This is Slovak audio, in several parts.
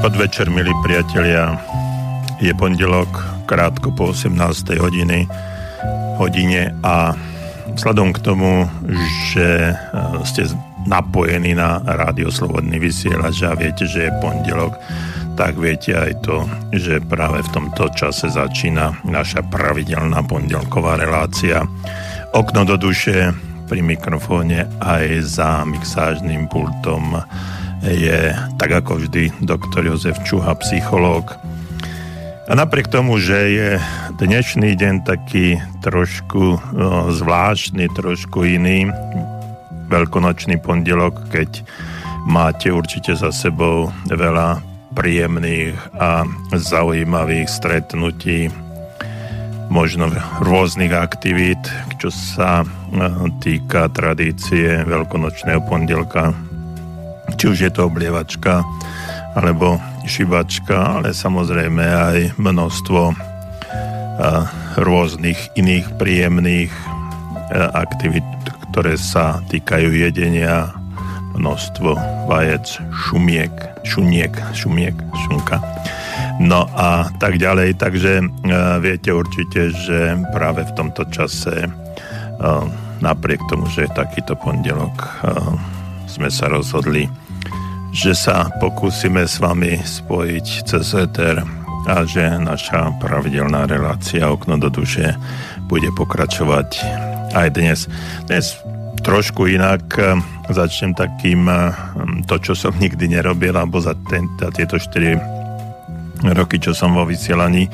Podvečer, milí priatelia. Je pondelok, krátko po 18. hodiny, hodine a vzhľadom k tomu, že e, ste napojení na rádio Slobodný vysielač a viete, že je pondelok, tak viete aj to, že práve v tomto čase začína naša pravidelná pondelková relácia Okno do duše pri mikrofóne aj za mixážnym pultom je tak ako vždy doktor Jozef Čuha, psychológ. A napriek tomu, že je dnešný deň taký trošku no, zvláštny, trošku iný, veľkonočný pondelok, keď máte určite za sebou veľa príjemných a zaujímavých stretnutí, možno rôznych aktivít, čo sa týka tradície veľkonočného pondelka či už je to oblievačka alebo šibačka, ale samozrejme aj množstvo rôznych iných príjemných aktivít, ktoré sa týkajú jedenia, množstvo vajec, šumiek, šuniek, šumiek, šunka. No a tak ďalej, takže viete určite, že práve v tomto čase napriek tomu, že je takýto pondelok, sme sa rozhodli že sa pokúsime s vami spojiť cez ETR a že naša pravidelná relácia Okno do duše bude pokračovať aj dnes. Dnes trošku inak začnem takým to, čo som nikdy nerobil, alebo za, ten, za tieto 4 roky, čo som vo vysielaní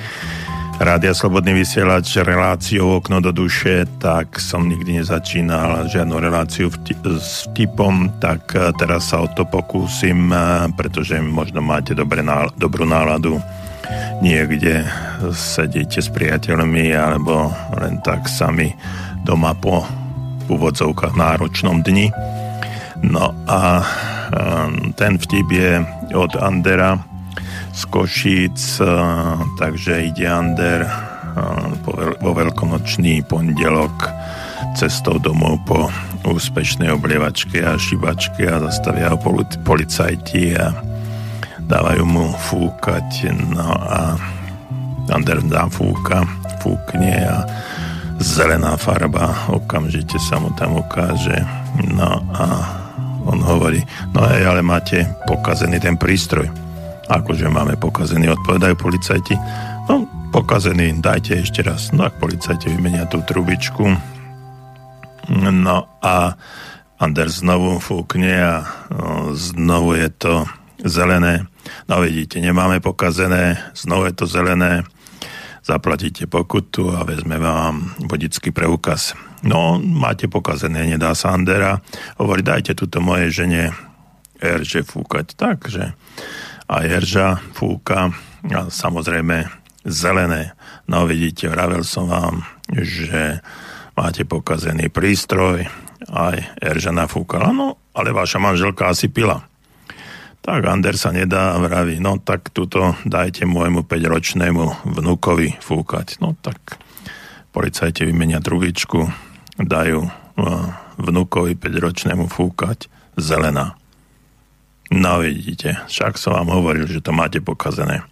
Rádia Slobodný vysielač reláciou Okno do duše, tak som nikdy nezačínal žiadnu reláciu s vtipom, tak e, teraz sa o to pokúsim, e, pretože možno máte dobré dobrú náladu niekde sedíte s priateľmi alebo len tak sami doma po úvodzovkách náročnom dni. No a ten vtip je od Andera, z Košíc, takže ide Ander vo veľkonočný pondelok cestou domov po úspešnej oblievačke a šibačke a zastavia ho policajti a dávajú mu fúkať. No a Ander dá fúka, fúkne a zelená farba okamžite sa mu tam ukáže. No a on hovorí, no hej, ale máte pokazený ten prístroj Akože máme pokazený, odpovedajú policajti. No, pokazený, dajte ešte raz. No, ak policajti vymenia tú trubičku. No a Anders znovu fúkne a no, znovu je to zelené. No vidíte, nemáme pokazené, znovu je to zelené. Zaplatíte pokutu a vezme vám vodický preukaz. No, máte pokazené, nedá sa Andera. Hovorí, dajte túto moje žene že fúkať. Takže a Jerža fúka a samozrejme zelené. No vidíte, vravel som vám, že máte pokazený prístroj, aj Erža nafúkala, no ale vaša manželka asi pila. Tak Ander sa nedá a vraví, no tak tuto dajte môjmu 5-ročnému vnúkovi fúkať. No tak policajte vymenia trubičku, dajú vnúkovi 5-ročnému fúkať zelená. No vidíte, však som vám hovoril, že to máte pokazené.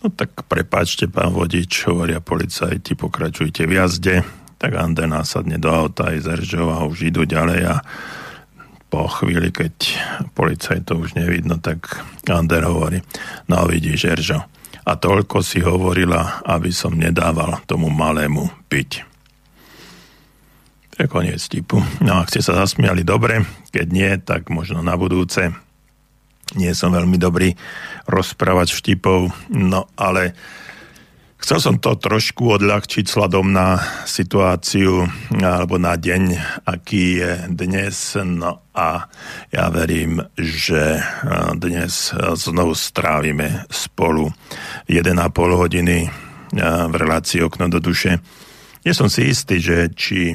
No tak prepáčte, pán vodič, hovoria policajti, pokračujte v jazde. Tak Ander násadne do auta aj Zeržov a už idú ďalej a po chvíli, keď policajtov už nevidno, tak Ander hovorí, no vidíš, Eržo, a toľko si hovorila, aby som nedával tomu malému piť. To je koniec tipu. No a ste sa zasmiali dobre, keď nie, tak možno na budúce nie som veľmi dobrý rozprávať vtipov, no ale chcel som to trošku odľahčiť sladom na situáciu alebo na deň, aký je dnes, no a ja verím, že dnes znovu strávime spolu 1,5 hodiny v relácii Okno do duše. Nie som si istý, že či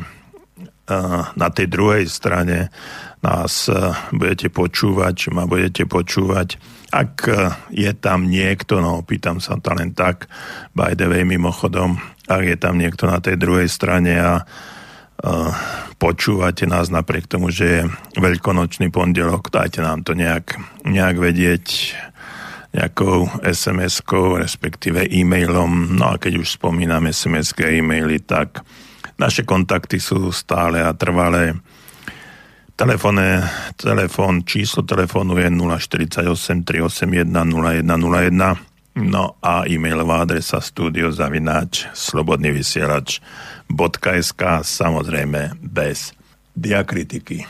na tej druhej strane nás e, budete počúvať, či ma budete počúvať. Ak e, je tam niekto, no pýtam sa to len tak, by the way mimochodom, ak je tam niekto na tej druhej strane a uh, počúvate nás napriek tomu, že je veľkonočný pondelok, dajte nám to nejak, nejak vedieť, nejakou SMS-kou, respektíve e-mailom. No a keď už spomínam SMS a e-maily, tak naše kontakty sú stále a trvalé. Telefóne, telefón, číslo telefónu je 048 381 0101 no a e-mailová adresa studiozavináč slobodnyvysielač.sk samozrejme bez diakritiky.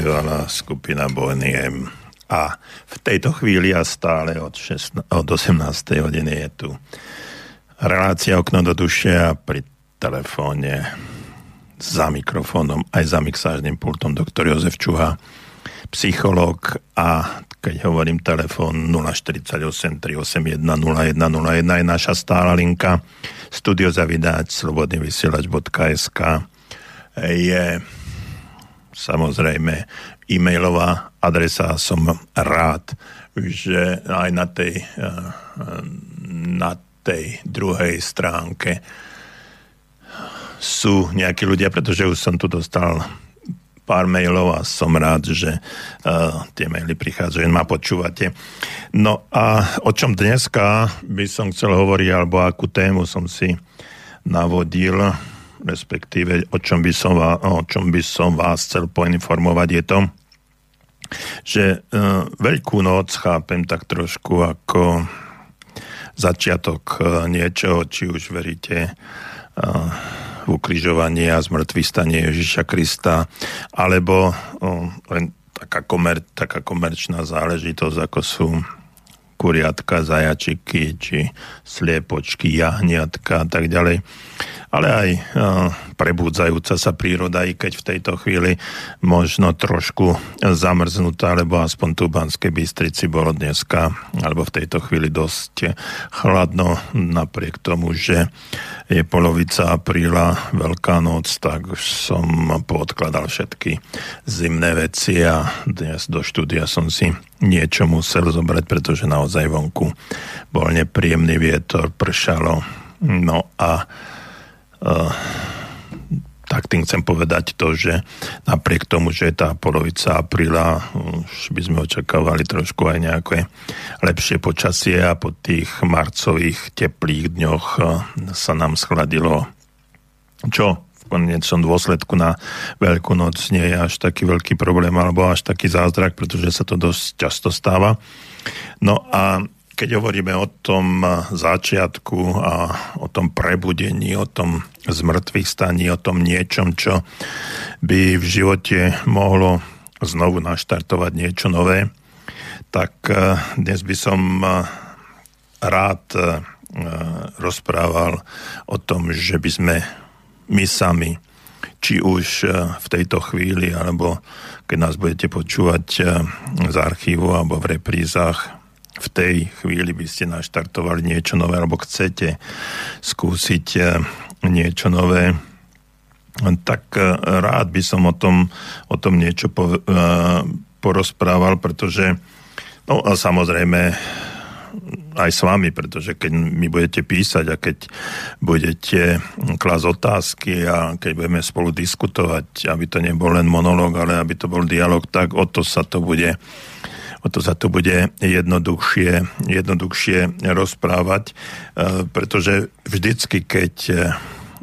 Spievala skupina Boniem. A v tejto chvíli a stále od, 16, od 18. hodiny je tu relácia Okno do duše a pri telefóne za mikrofónom aj za mixážnym pultom doktor Jozef Čuha psychológ a keď hovorím telefón 048 381 0101 je naša stála linka studiozavidáč slobodnyvysielač.sk je samozrejme e-mailová adresa. Som rád, že aj na tej, na tej druhej stránke sú nejakí ľudia, pretože už som tu dostal pár mailov a som rád, že uh, tie maily prichádzajú, ma počúvate. No a o čom dneska by som chcel hovoriť, alebo akú tému som si navodil, respektíve o čom by som, vás, o čom by som vás chcel poinformovať, je to, že uh, Veľkú noc chápem tak trošku ako začiatok uh, niečoho, či už veríte uh, ukrižovanie a zmrtvý stanie Ježiša Krista, alebo o, len taká, komer, taká komerčná záležitosť, ako sú kuriatka, zajačiky, či sliepočky, jahniatka a tak ďalej. Ale aj prebúdzajúca sa príroda, i keď v tejto chvíli možno trošku zamrznutá, lebo aspoň tu v Banskej Bystrici bolo dneska, alebo v tejto chvíli dosť chladno, napriek tomu, že je polovica apríla, Veľká noc, tak som poodkladal všetky zimné veci a dnes do štúdia som si niečo musel zobrať, pretože naozaj vonku bol nepríjemný vietor, pršalo. No a tak tým chcem povedať to, že napriek tomu, že je tá polovica apríla, už by sme očakávali trošku aj nejaké lepšie počasie a po tých marcových teplých dňoch sa nám schladilo čo konečnom dôsledku na Veľkú noc nie je až taký veľký problém alebo až taký zázrak, pretože sa to dosť často stáva. No a keď hovoríme o tom začiatku a o tom prebudení, o tom zmrtvých staní, o tom niečom, čo by v živote mohlo znovu naštartovať niečo nové, tak e, dnes by som e, rád e, rozprával o tom, že by sme my sami, či už v tejto chvíli, alebo keď nás budete počúvať z archívu alebo v reprízach, v tej chvíli by ste naštartovali niečo nové, alebo chcete skúsiť eh, niečo nové, tak eh, rád by som o tom, o tom niečo po, eh, porozprával, pretože no a samozrejme aj s vami, pretože keď mi budete písať a keď budete klas otázky a keď budeme spolu diskutovať, aby to nebol len monológ, ale aby to bol dialog, tak o to sa to bude o to sa to bude jednoduchšie, jednoduchšie rozprávať, e, pretože vždycky, keď e,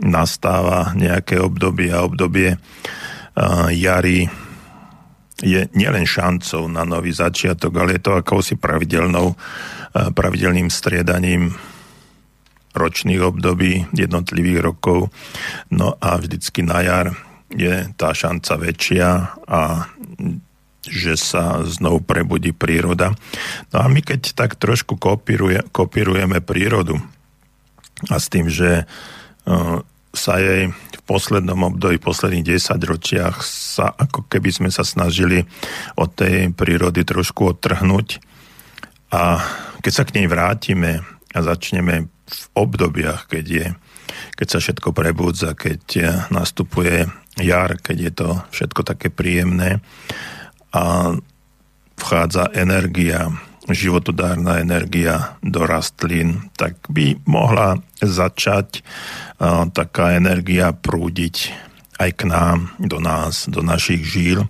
nastáva nejaké obdobie a obdobie e, jary je nielen šancou na nový začiatok, ale je to akousi pravidelnou, pravidelným striedaním ročných období, jednotlivých rokov. No a vždycky na jar je tá šanca väčšia a že sa znovu prebudí príroda. No a my keď tak trošku kopíruje, kopírujeme prírodu a s tým, že uh, sa jej v poslednom období, v posledných 10 ročiach sa ako keby sme sa snažili od tej prírody trošku odtrhnúť a keď sa k nej vrátime a začneme v obdobiach, keď je keď sa všetko prebudza, keď nastupuje jar, keď je to všetko také príjemné, a vchádza energia, životodárna energia do rastlín, tak by mohla začať a, taká energia prúdiť aj k nám, do nás, do našich žíl.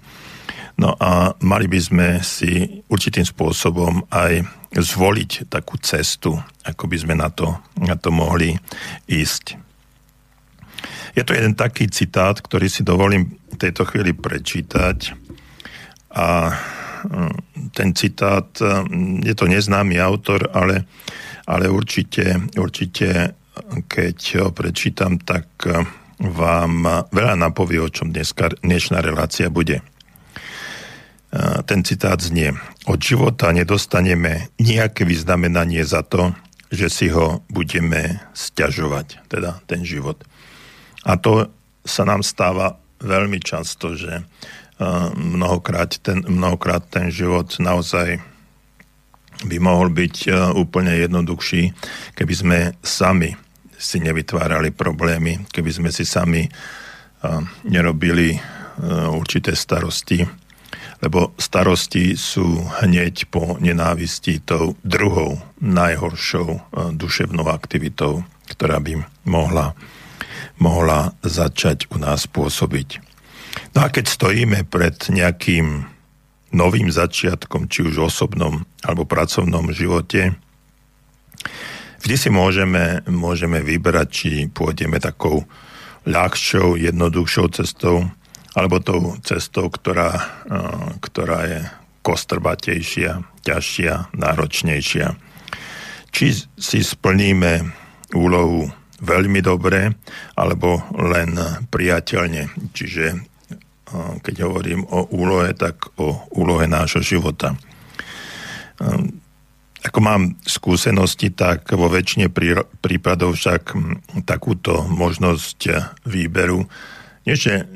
No a mali by sme si určitým spôsobom aj zvoliť takú cestu, ako by sme na to, na to mohli ísť. Je to jeden taký citát, ktorý si dovolím v tejto chvíli prečítať a mm, ten citát, mm, je to neznámy autor, ale, ale určite, určite, keď ho prečítam, tak mm, vám veľa napovie, o čom dneska, dnešná relácia bude. Ten citát znie, od života nedostaneme nejaké vyznamenanie za to, že si ho budeme stiažovať, teda ten život. A to sa nám stáva veľmi často, že mnohokrát ten, mnohokrát ten život naozaj by mohol byť úplne jednoduchší, keby sme sami si nevytvárali problémy, keby sme si sami nerobili určité starosti, lebo starosti sú hneď po nenávisti tou druhou najhoršou duševnou aktivitou, ktorá by mohla, mohla začať u nás pôsobiť. No a keď stojíme pred nejakým novým začiatkom, či už osobnom alebo pracovnom živote, vždy si môžeme, môžeme vybrať, či pôjdeme takou ľahšou, jednoduchšou cestou, alebo tou cestou, ktorá, ktorá je kostrbatejšia, ťažšia, náročnejšia. Či si splníme úlohu veľmi dobre, alebo len priateľne. Čiže keď hovorím o úlohe, tak o úlohe nášho života. Ako mám skúsenosti, tak vo väčšine prípadov však takúto možnosť výberu nie, že,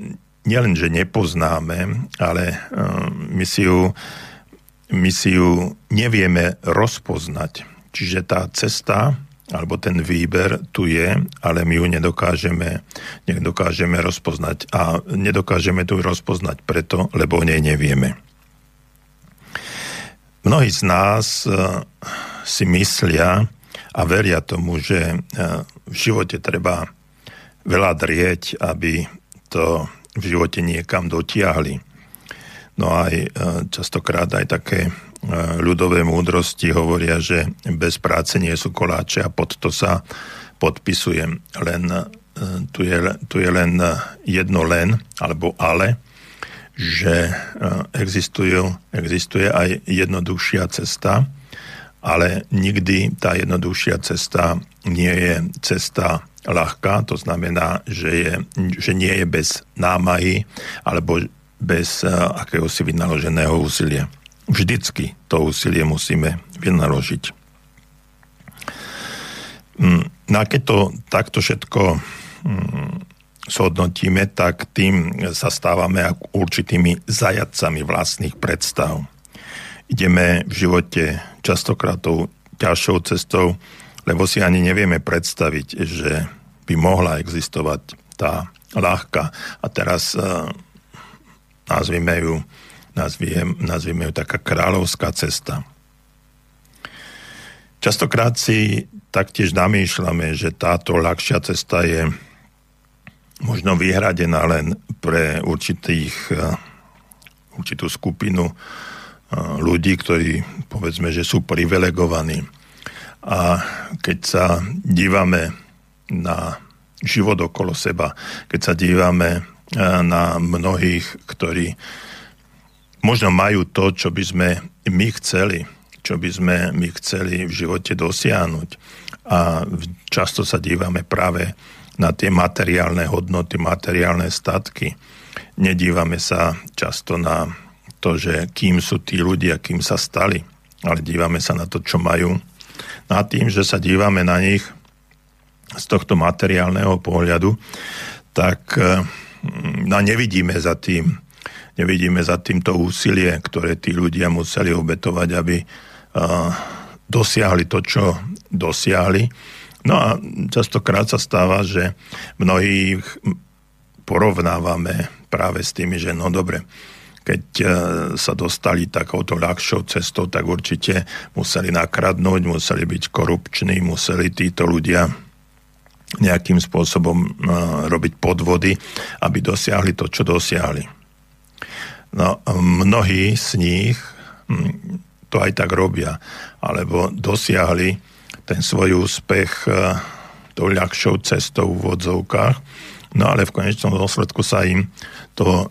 nielen, že nepoznáme, ale my si ju, my si ju nevieme rozpoznať. Čiže tá cesta, alebo ten výber tu je, ale my ju nedokážeme, nedokážeme rozpoznať. A nedokážeme tu rozpoznať preto, lebo o nej nevieme. Mnohí z nás e, si myslia a veria tomu, že e, v živote treba veľa drieť, aby to v živote niekam dotiahli. No aj e, častokrát aj také ľudové múdrosti hovoria, že bez práce nie sú koláče a pod to sa podpisujem. Len, tu, je, tu je len jedno len, alebo ale, že e, existujú, existuje aj jednoduchšia cesta, ale nikdy tá jednoduchšia cesta nie je cesta ľahká, to znamená, že, je, že nie je bez námahy alebo bez uh, akéhosi vynaloženého úsilia. Vždycky to úsilie musíme vynaložiť. Mm, no a keď to takto všetko mm, zhodnotíme, tak tým sa stávame určitými zajadcami vlastných predstav. Ideme v živote častokrát tou ťažšou cestou, lebo si ani nevieme predstaviť, že by mohla existovať tá ľahká. A teraz uh, nazvime ju, nazvime, nazvime ju taká kráľovská cesta. Častokrát si taktiež namýšľame, že táto ľahšia cesta je možno vyhradená len pre určitých, eh, určitú skupinu eh, ľudí, ktorí povedzme, že sú privilegovaní. A keď sa dívame na život okolo seba, keď sa dívame eh, na mnohých, ktorí možno majú to, čo by sme my chceli, čo by sme my chceli v živote dosiahnuť. A často sa dívame práve na tie materiálne hodnoty, materiálne statky. Nedívame sa často na to, že kým sú tí ľudia, kým sa stali, ale dívame sa na to, čo majú. A tým, že sa dívame na nich z tohto materiálneho pohľadu, tak no, nevidíme za tým, nevidíme za týmto úsilie, ktoré tí ľudia museli obetovať, aby uh, dosiahli to, čo dosiahli. No a častokrát sa stáva, že mnohých porovnávame práve s tými, že no dobre, keď e, sa dostali takouto ľahšou cestou, tak určite museli nakradnúť, museli byť korupční, museli títo ľudia nejakým spôsobom e, robiť podvody, aby dosiahli to, čo dosiahli. No, mnohí z nich to aj tak robia, alebo dosiahli ten svoj úspech e, tou ľahšou cestou v vodzovkách. No ale v konečnom dôsledku sa im to e,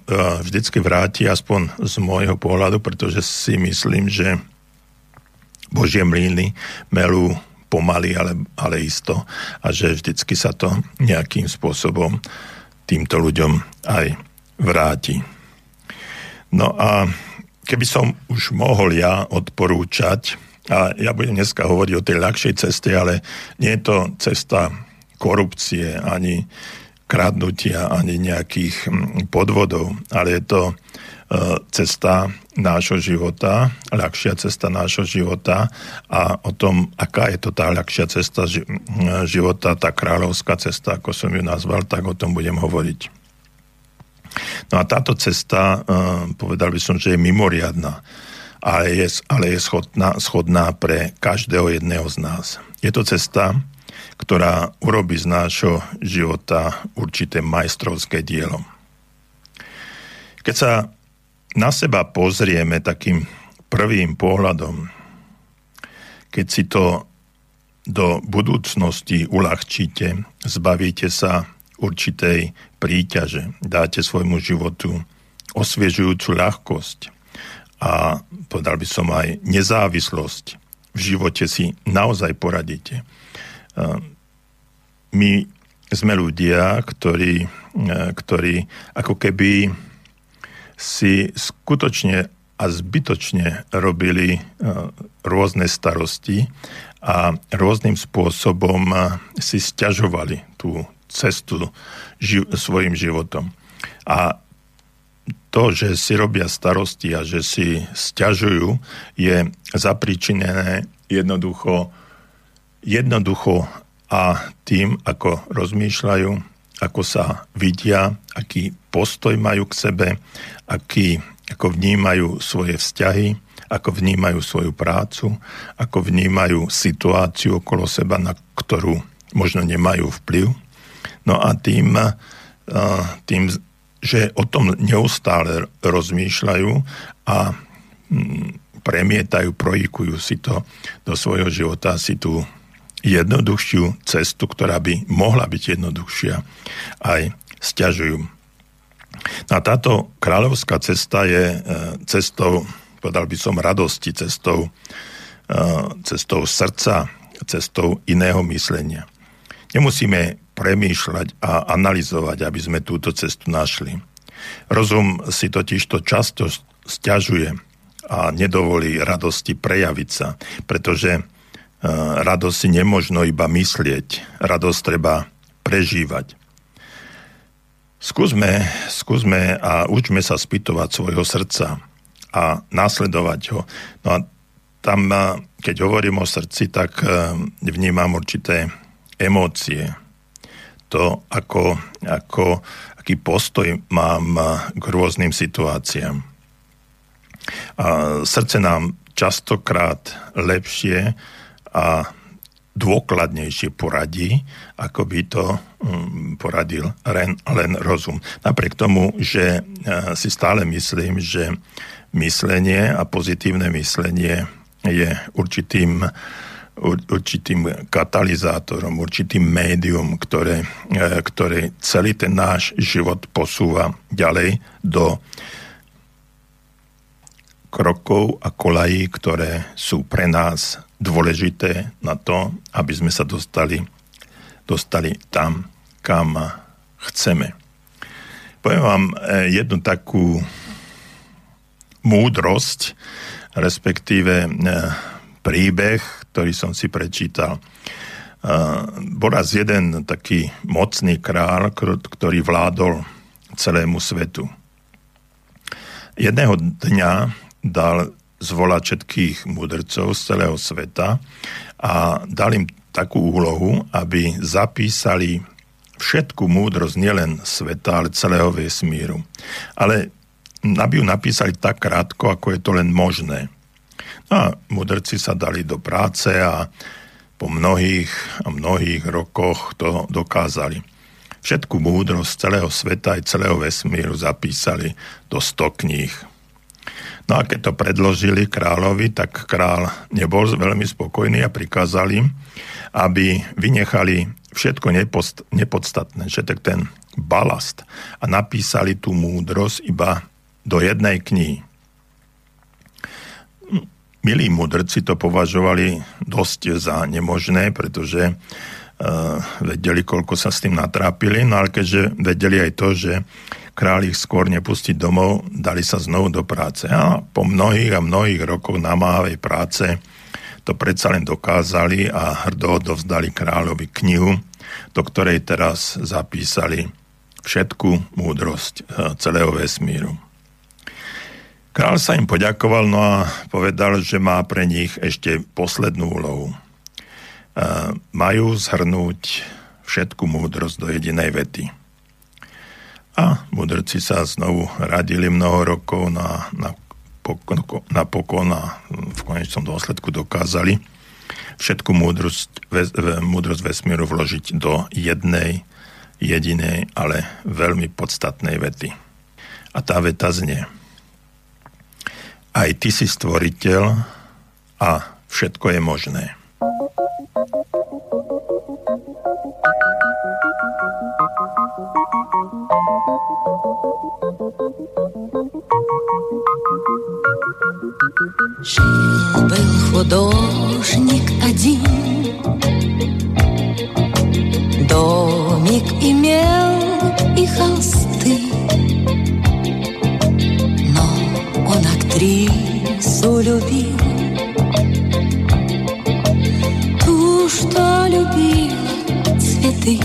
vždycky vráti, aspoň z môjho pohľadu, pretože si myslím, že Božie mlyny melú pomaly, ale, ale isto a že vždycky sa to nejakým spôsobom týmto ľuďom aj vráti. No a keby som už mohol ja odporúčať a ja budem dneska hovoriť o tej ľahšej ceste, ale nie je to cesta korupcie, ani kradnutia, ani nejakých mm, podvodov, ale je to cesta nášho života, ľahšia cesta nášho života a o tom, aká je to tá ľahšia cesta života, tá kráľovská cesta, ako som ju nazval, tak o tom budem hovoriť. No a táto cesta, povedal by som, že je mimoriadná, ale je, ale je schodná, schodná pre každého jedného z nás. Je to cesta, ktorá urobí z nášho života určité majstrovské dielo. Keď sa na seba pozrieme takým prvým pohľadom, keď si to do budúcnosti uľahčíte, zbavíte sa určitej príťaže, dáte svojmu životu osviežujúcu ľahkosť a povedal by som aj nezávislosť. V živote si naozaj poradíte. My sme ľudia, ktorí, ktorí ako keby si skutočne a zbytočne robili e, rôzne starosti a rôznym spôsobom e, si stiažovali tú cestu ži- svojim životom. A to, že si robia starosti a že si stiažujú, je zapričinené jednoducho, jednoducho a tým, ako rozmýšľajú, ako sa vidia, aký postoj majú k sebe, aký, ako vnímajú svoje vzťahy, ako vnímajú svoju prácu, ako vnímajú situáciu okolo seba, na ktorú možno nemajú vplyv. No a tým, tým že o tom neustále rozmýšľajú a mm, premietajú, projikujú si to do svojho života, si tú jednoduchšiu cestu, ktorá by mohla byť jednoduchšia, aj stiažujú. No a táto kráľovská cesta je e, cestou, povedal by som, radosti, cestou, e, cestou srdca, cestou iného myslenia. Nemusíme premýšľať a analyzovať, aby sme túto cestu našli. Rozum si totiž to často stiažuje a nedovolí radosti prejaviť sa, pretože radosť si nemožno iba myslieť, radosť treba prežívať. Skúsme, skúsme a učme sa spýtovať svojho srdca a následovať ho. No a tam, eh, keď hovorím o srdci, tak eh, vnímam určité emócie. To, ako, ako, aký postoj mám k rôznym situáciám. A srdce nám častokrát lepšie a dôkladnejšie poradí, ako by to um, poradil len, rozum. Napriek tomu, že uh, si stále myslím, že myslenie a pozitívne myslenie je určitým, určitým katalizátorom, určitým médium, ktoré, uh, ktoré celý ten náš život posúva ďalej do krokov a kolají, ktoré sú pre nás dôležité na to, aby sme sa dostali, dostali tam, kam chceme. Poviem vám eh, jednu takú múdrosť, respektíve eh, príbeh, ktorý som si prečítal. Eh, bol raz jeden taký mocný král, ktorý vládol celému svetu. Jedného dňa dal zvolať všetkých mudrcov z celého sveta a dal im takú úlohu, aby zapísali všetku múdrosť nielen sveta, ale celého vesmíru. Ale aby ju napísali tak krátko, ako je to len možné. No a mudrci sa dali do práce a po mnohých a mnohých rokoch to dokázali. Všetku múdrosť celého sveta aj celého vesmíru zapísali do 100 kníh. No a keď to predložili kráľovi, tak král nebol veľmi spokojný a prikázali, aby vynechali všetko nepost, nepodstatné, všetek ten balast a napísali tú múdrosť iba do jednej knihy. Milí mudrci to považovali dosť za nemožné, pretože vedeli, koľko sa s tým natrápili, no ale keďže vedeli aj to, že kráľ ich skôr nepustiť domov, dali sa znovu do práce. A po mnohých a mnohých rokoch namáhavej práce to predsa len dokázali a hrdo dovzdali kráľovi knihu, do ktorej teraz zapísali všetku múdrosť eh, celého vesmíru. Král sa im poďakoval, no a povedal, že má pre nich ešte poslednú úlohu. Majú zhrnúť všetku múdrosť do jedinej vety. A mudrci sa znovu radili mnoho rokov na, na, pokon, na pokon a v konečnom dôsledku dokázali všetku múdrosť, múdrosť vesmíru vložiť do jednej, jedinej, ale veľmi podstatnej vety. A tá veta znie. Aj ty si stvoriteľ a všetko je možné. Жил-был художник один, Домик имел и холсты, Но он актрису любил, Ту, что любила цветы.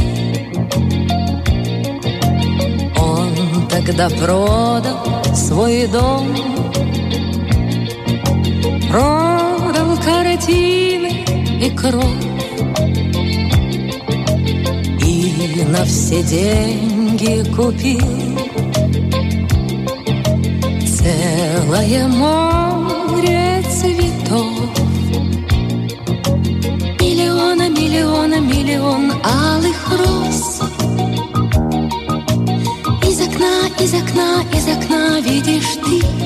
Он тогда продал свой дом Продал картины и кровь. И на все деньги купил. Целое море цветов. Миллиона, миллиона, миллион алых роз. Из окна, из окна, из окна видишь ты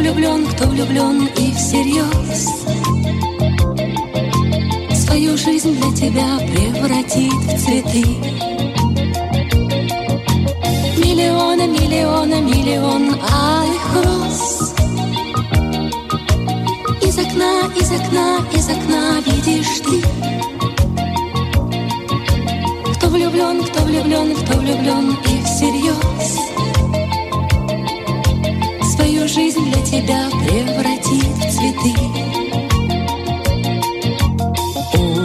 влюблен, кто влюблен, и всерьез Свою жизнь для тебя превратит в цветы. Миллиона, миллиона, миллион алых роз Из окна, из окна, из окна видишь ты. Кто влюблен, кто влюблен, кто влюблен и всерьез жизнь для тебя превратит в цветы.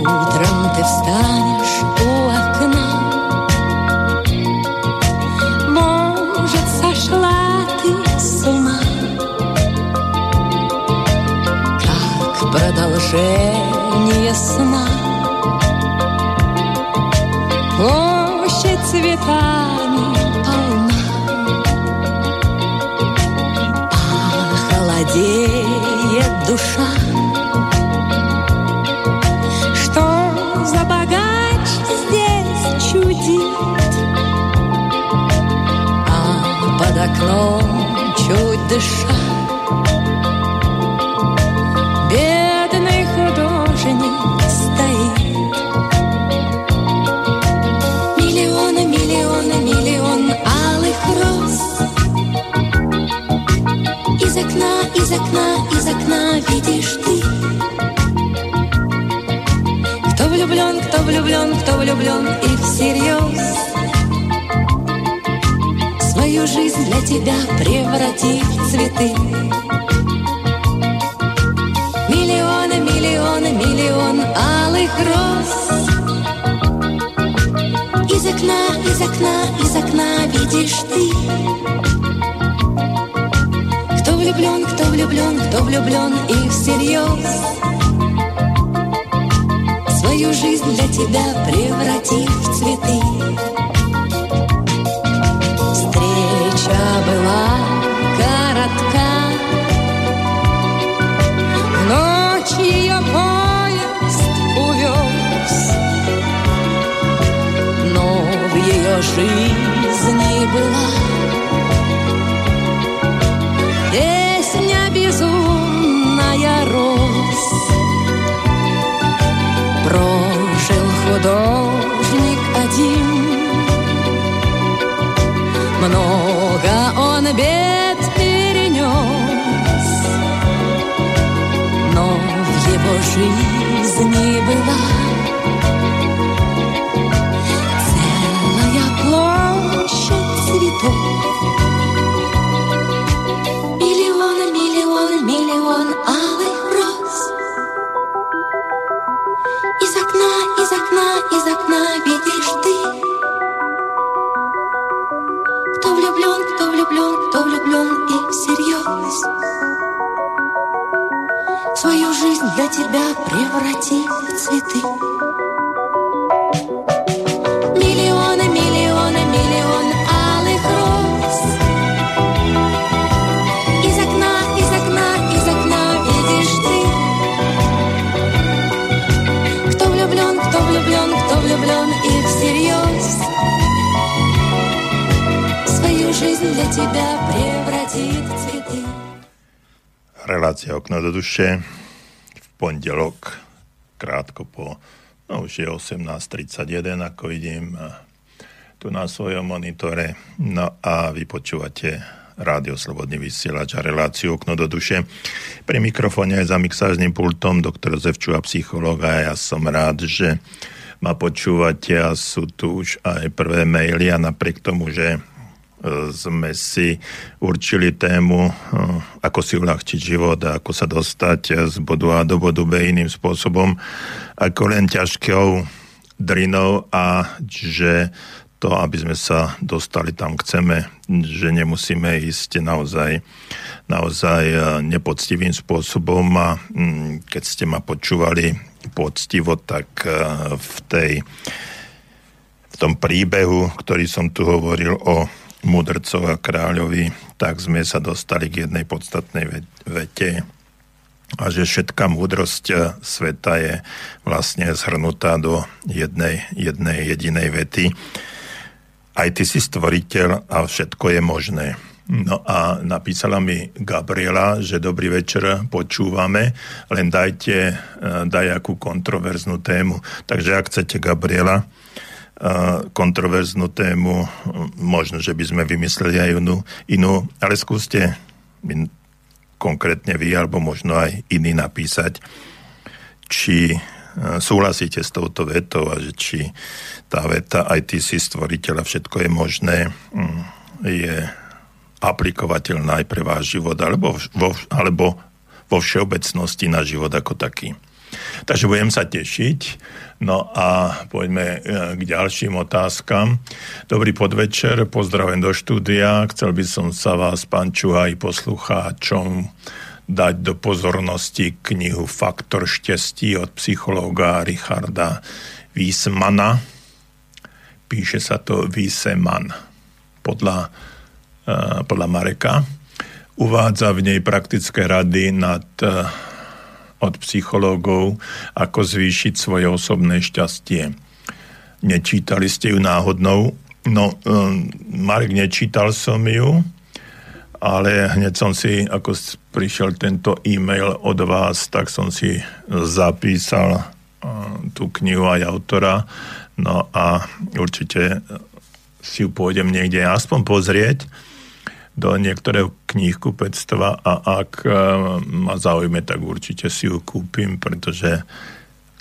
Утром ты встанешь у окна, Может, сошла ты с ума, Как продолжение сна. Душа. Что за богач здесь чудит? А под окном чуть дыша Бедный художник стоит Миллионы, миллионы, миллион алых роз из окна, из окна, из окна влюблен, кто влюблен, кто и всерьез Свою жизнь для тебя превратит в цветы. Миллионы, миллионы, миллион алых роз. Из окна, из окна, из окна видишь ты влюблен, кто влюблен, кто влюблен и всерьез Свою жизнь для тебя превратив в цветы. Встреча была коротка В ночь ее поезд увез Но в ее жизни была Много он бед перенес, но в его жизни была преврати в цветы. Миллионы, в цветы. Relácia Okno do duše pondelok, už je 18.31, ako vidím tu na svojom monitore. No a vy počúvate Rádio Slobodný vysielač a reláciu Okno do duše. Pri mikrofóne aj za mixážnym pultom doktor Zevčuva, psychológ a ja som rád, že ma počúvate a sú tu už aj prvé maily a napriek tomu, že sme si určili tému, eh, ako si uľahčiť život a ako sa dostať z bodu A do bodu B iným spôsobom, ako len ťažkou drinou a že to, aby sme sa dostali tam chceme, že nemusíme ísť naozaj, naozaj eh, nepoctivým spôsobom a mm, keď ste ma počúvali poctivo, tak eh, v tej v tom príbehu, ktorý som tu hovoril o mudrcov a kráľovi, tak sme sa dostali k jednej podstatnej vete a že všetká múdrosť eh, sveta je vlastne zhrnutá do jednej, jednej jedinej vety. Aj ty si stvoriteľ a všetko je možné. No a napísala mi Gabriela, že dobrý večer, počúvame, len dajte, eh, daj akú kontroverznú tému. Takže ak chcete Gabriela, kontroverznú tému, možno, že by sme vymysleli aj inú, inú ale skúste konkrétne vy, alebo možno aj iný napísať, či e, súhlasíte s touto vetou a že či tá veta ty si stvoriteľ a všetko je možné, mm, je aplikovateľná aj pre váš život, alebo vo, alebo vo všeobecnosti na život ako taký. Takže budem sa tešiť. No a poďme e, k ďalším otázkam. Dobrý podvečer, pozdravujem do štúdia. Chcel by som sa vás, pán Čuhaj, poslucháčom dať do pozornosti knihu Faktor šťastí od psychológa Richarda Wiesmana. Píše sa to Wieseman podľa, e, podľa Mareka. Uvádza v nej praktické rady nad e, od psychológov, ako zvýšiť svoje osobné šťastie. Nečítali ste ju náhodnou? No, um, nečítal som ju, ale hneď som si, ako prišiel tento e-mail od vás, tak som si zapísal uh, tú knihu aj autora. No a určite si ju pôjdem niekde aspoň pozrieť do niektorého knihkupectva a ak e, ma zaujme, tak určite si ju kúpim, pretože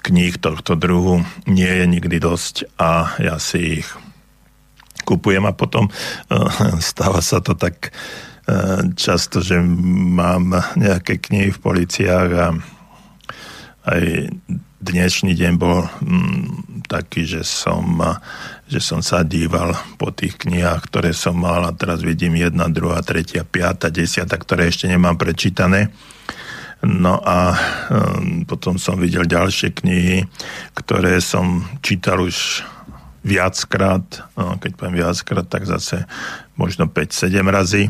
kníh tohto druhu nie je nikdy dosť a ja si ich kupujem a potom e, stáva sa to tak e, často, že mám nejaké knihy v policiách a aj dnešný deň bol mm, taký, že som že som sa díval po tých knihách, ktoré som mal a teraz vidím jedna, druhá, tretia, piata, desiata, ktoré ešte nemám prečítané. No a um, potom som videl ďalšie knihy, ktoré som čítal už viackrát, no, keď poviem viackrát, tak zase možno 5-7 razy.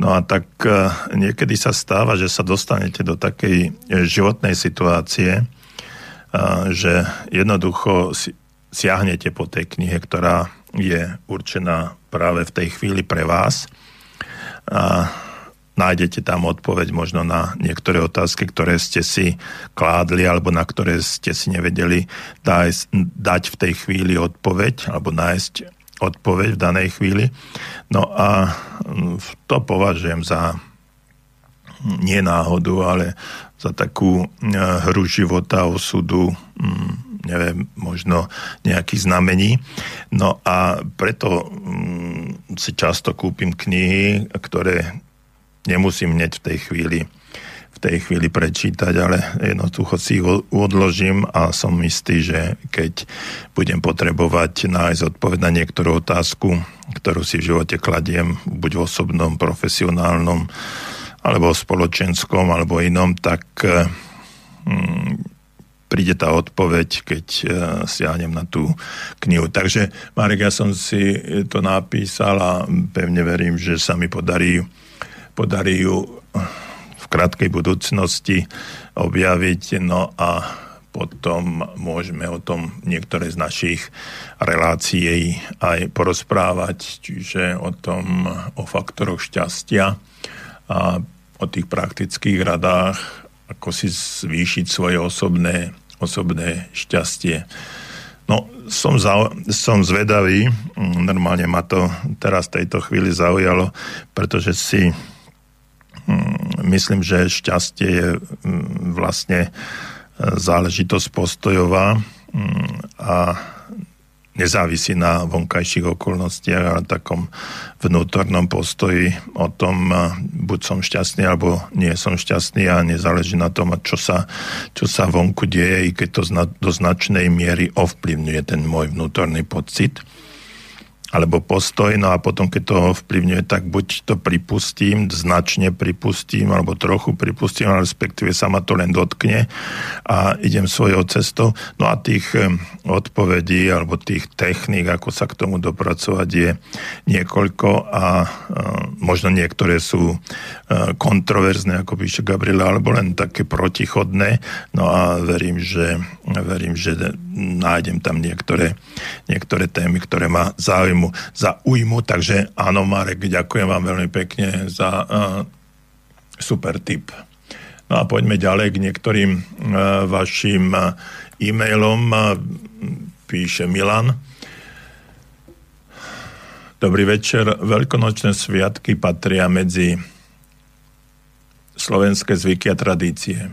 No a tak uh, niekedy sa stáva, že sa dostanete do takej životnej situácie, že jednoducho si, siahnete po tej knihe, ktorá je určená práve v tej chvíli pre vás a nájdete tam odpoveď možno na niektoré otázky, ktoré ste si kládli alebo na ktoré ste si nevedeli dať v tej chvíli odpoveď alebo nájsť odpoveď v danej chvíli. No a to považujem za nie náhodu, ale za takú eh, hru života, osudu, mm, neviem, možno nejakých znamení. No a preto mm, si často kúpim knihy, ktoré nemusím hneď v tej chvíli v tej chvíli prečítať, ale jednoducho si ich odložím a som istý, že keď budem potrebovať nájsť odpoveď na niektorú otázku, ktorú si v živote kladiem, buď v osobnom, profesionálnom, alebo spoločenskom, alebo inom, tak mm, príde tá odpoveď, keď siahnem na tú knihu. Takže, Marek, ja som si to napísal a pevne verím, že sa mi podarí, podarí ju v krátkej budúcnosti objaviť. No a potom môžeme o tom niektoré z našich relácií aj porozprávať, čiže o tom, o faktoroch šťastia a o tých praktických radách, ako si zvýšiť svoje osobné, osobné šťastie. No, som, za, som zvedavý, normálne ma to teraz v tejto chvíli zaujalo, pretože si mm, myslím, že šťastie je mm, vlastne záležitosť postojová mm, a nezávisí na vonkajších okolnostiach, ale takom vnútornom postoji o tom, buď som šťastný, alebo nie som šťastný a nezáleží na tom, čo sa, čo sa vonku deje, i keď to do značnej miery ovplyvňuje ten môj vnútorný pocit alebo postoj, no a potom, keď to vplyvňuje, tak buď to pripustím, značne pripustím, alebo trochu pripustím, ale respektíve sa ma to len dotkne a idem svojou cestou. No a tých odpovedí, alebo tých techník, ako sa k tomu dopracovať, je niekoľko a možno niektoré sú kontroverzné, ako píše Gabriela, alebo len také protichodné. No a verím, že, verím, že nájdem tam niektoré, niektoré témy, ktoré ma zaujímajú záujmu, za újmu. Takže áno, Marek, ďakujem vám veľmi pekne za uh, super tip. No a poďme ďalej k niektorým uh, vašim uh, e-mailom. Uh, píše Milan. Dobrý večer. Veľkonočné sviatky patria medzi slovenské zvyky a tradície.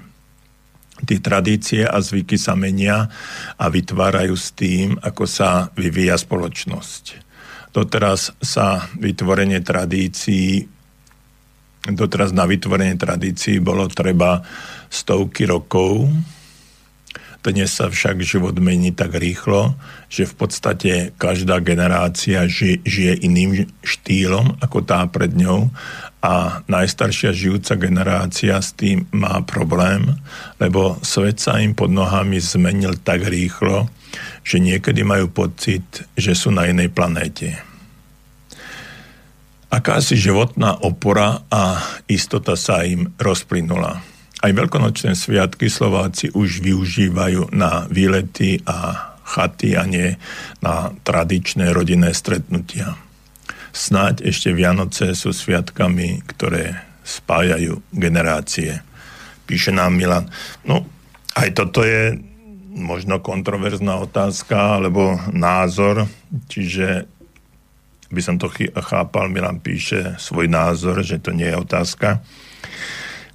Tí tradície a zvyky sa menia a vytvárajú s tým, ako sa vyvíja spoločnosť. Doteraz sa vytvorenie tradícií doteraz na vytvorenie tradícií bolo treba stovky rokov. Dnes sa však život mení tak rýchlo, že v podstate každá generácia ži, žije iným štýlom ako tá pred ňou a najstaršia žijúca generácia s tým má problém, lebo svet sa im pod nohami zmenil tak rýchlo, že niekedy majú pocit, že sú na inej planéte. Akási životná opora a istota sa im rozplynula. Aj veľkonočné sviatky Slováci už využívajú na výlety a chaty a nie na tradičné rodinné stretnutia. Snáď ešte Vianoce sú sviatkami, ktoré spájajú generácie. Píše nám Milan. No, aj toto je možno kontroverzná otázka alebo názor, čiže by som to chápal, Milan píše svoj názor, že to nie je otázka.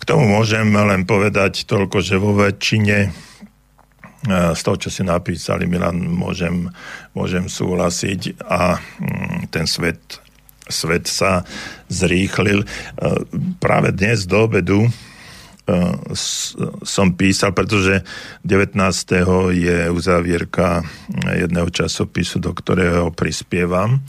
K tomu môžem len povedať toľko, že vo väčšine e, z toho, čo si napísali, Milan, môžem, môžem súhlasiť a mm, ten svet, svet sa zrýchlil. E, práve dnes do obedu som písal, pretože 19. je uzávierka jedného časopisu, do ktorého prispievam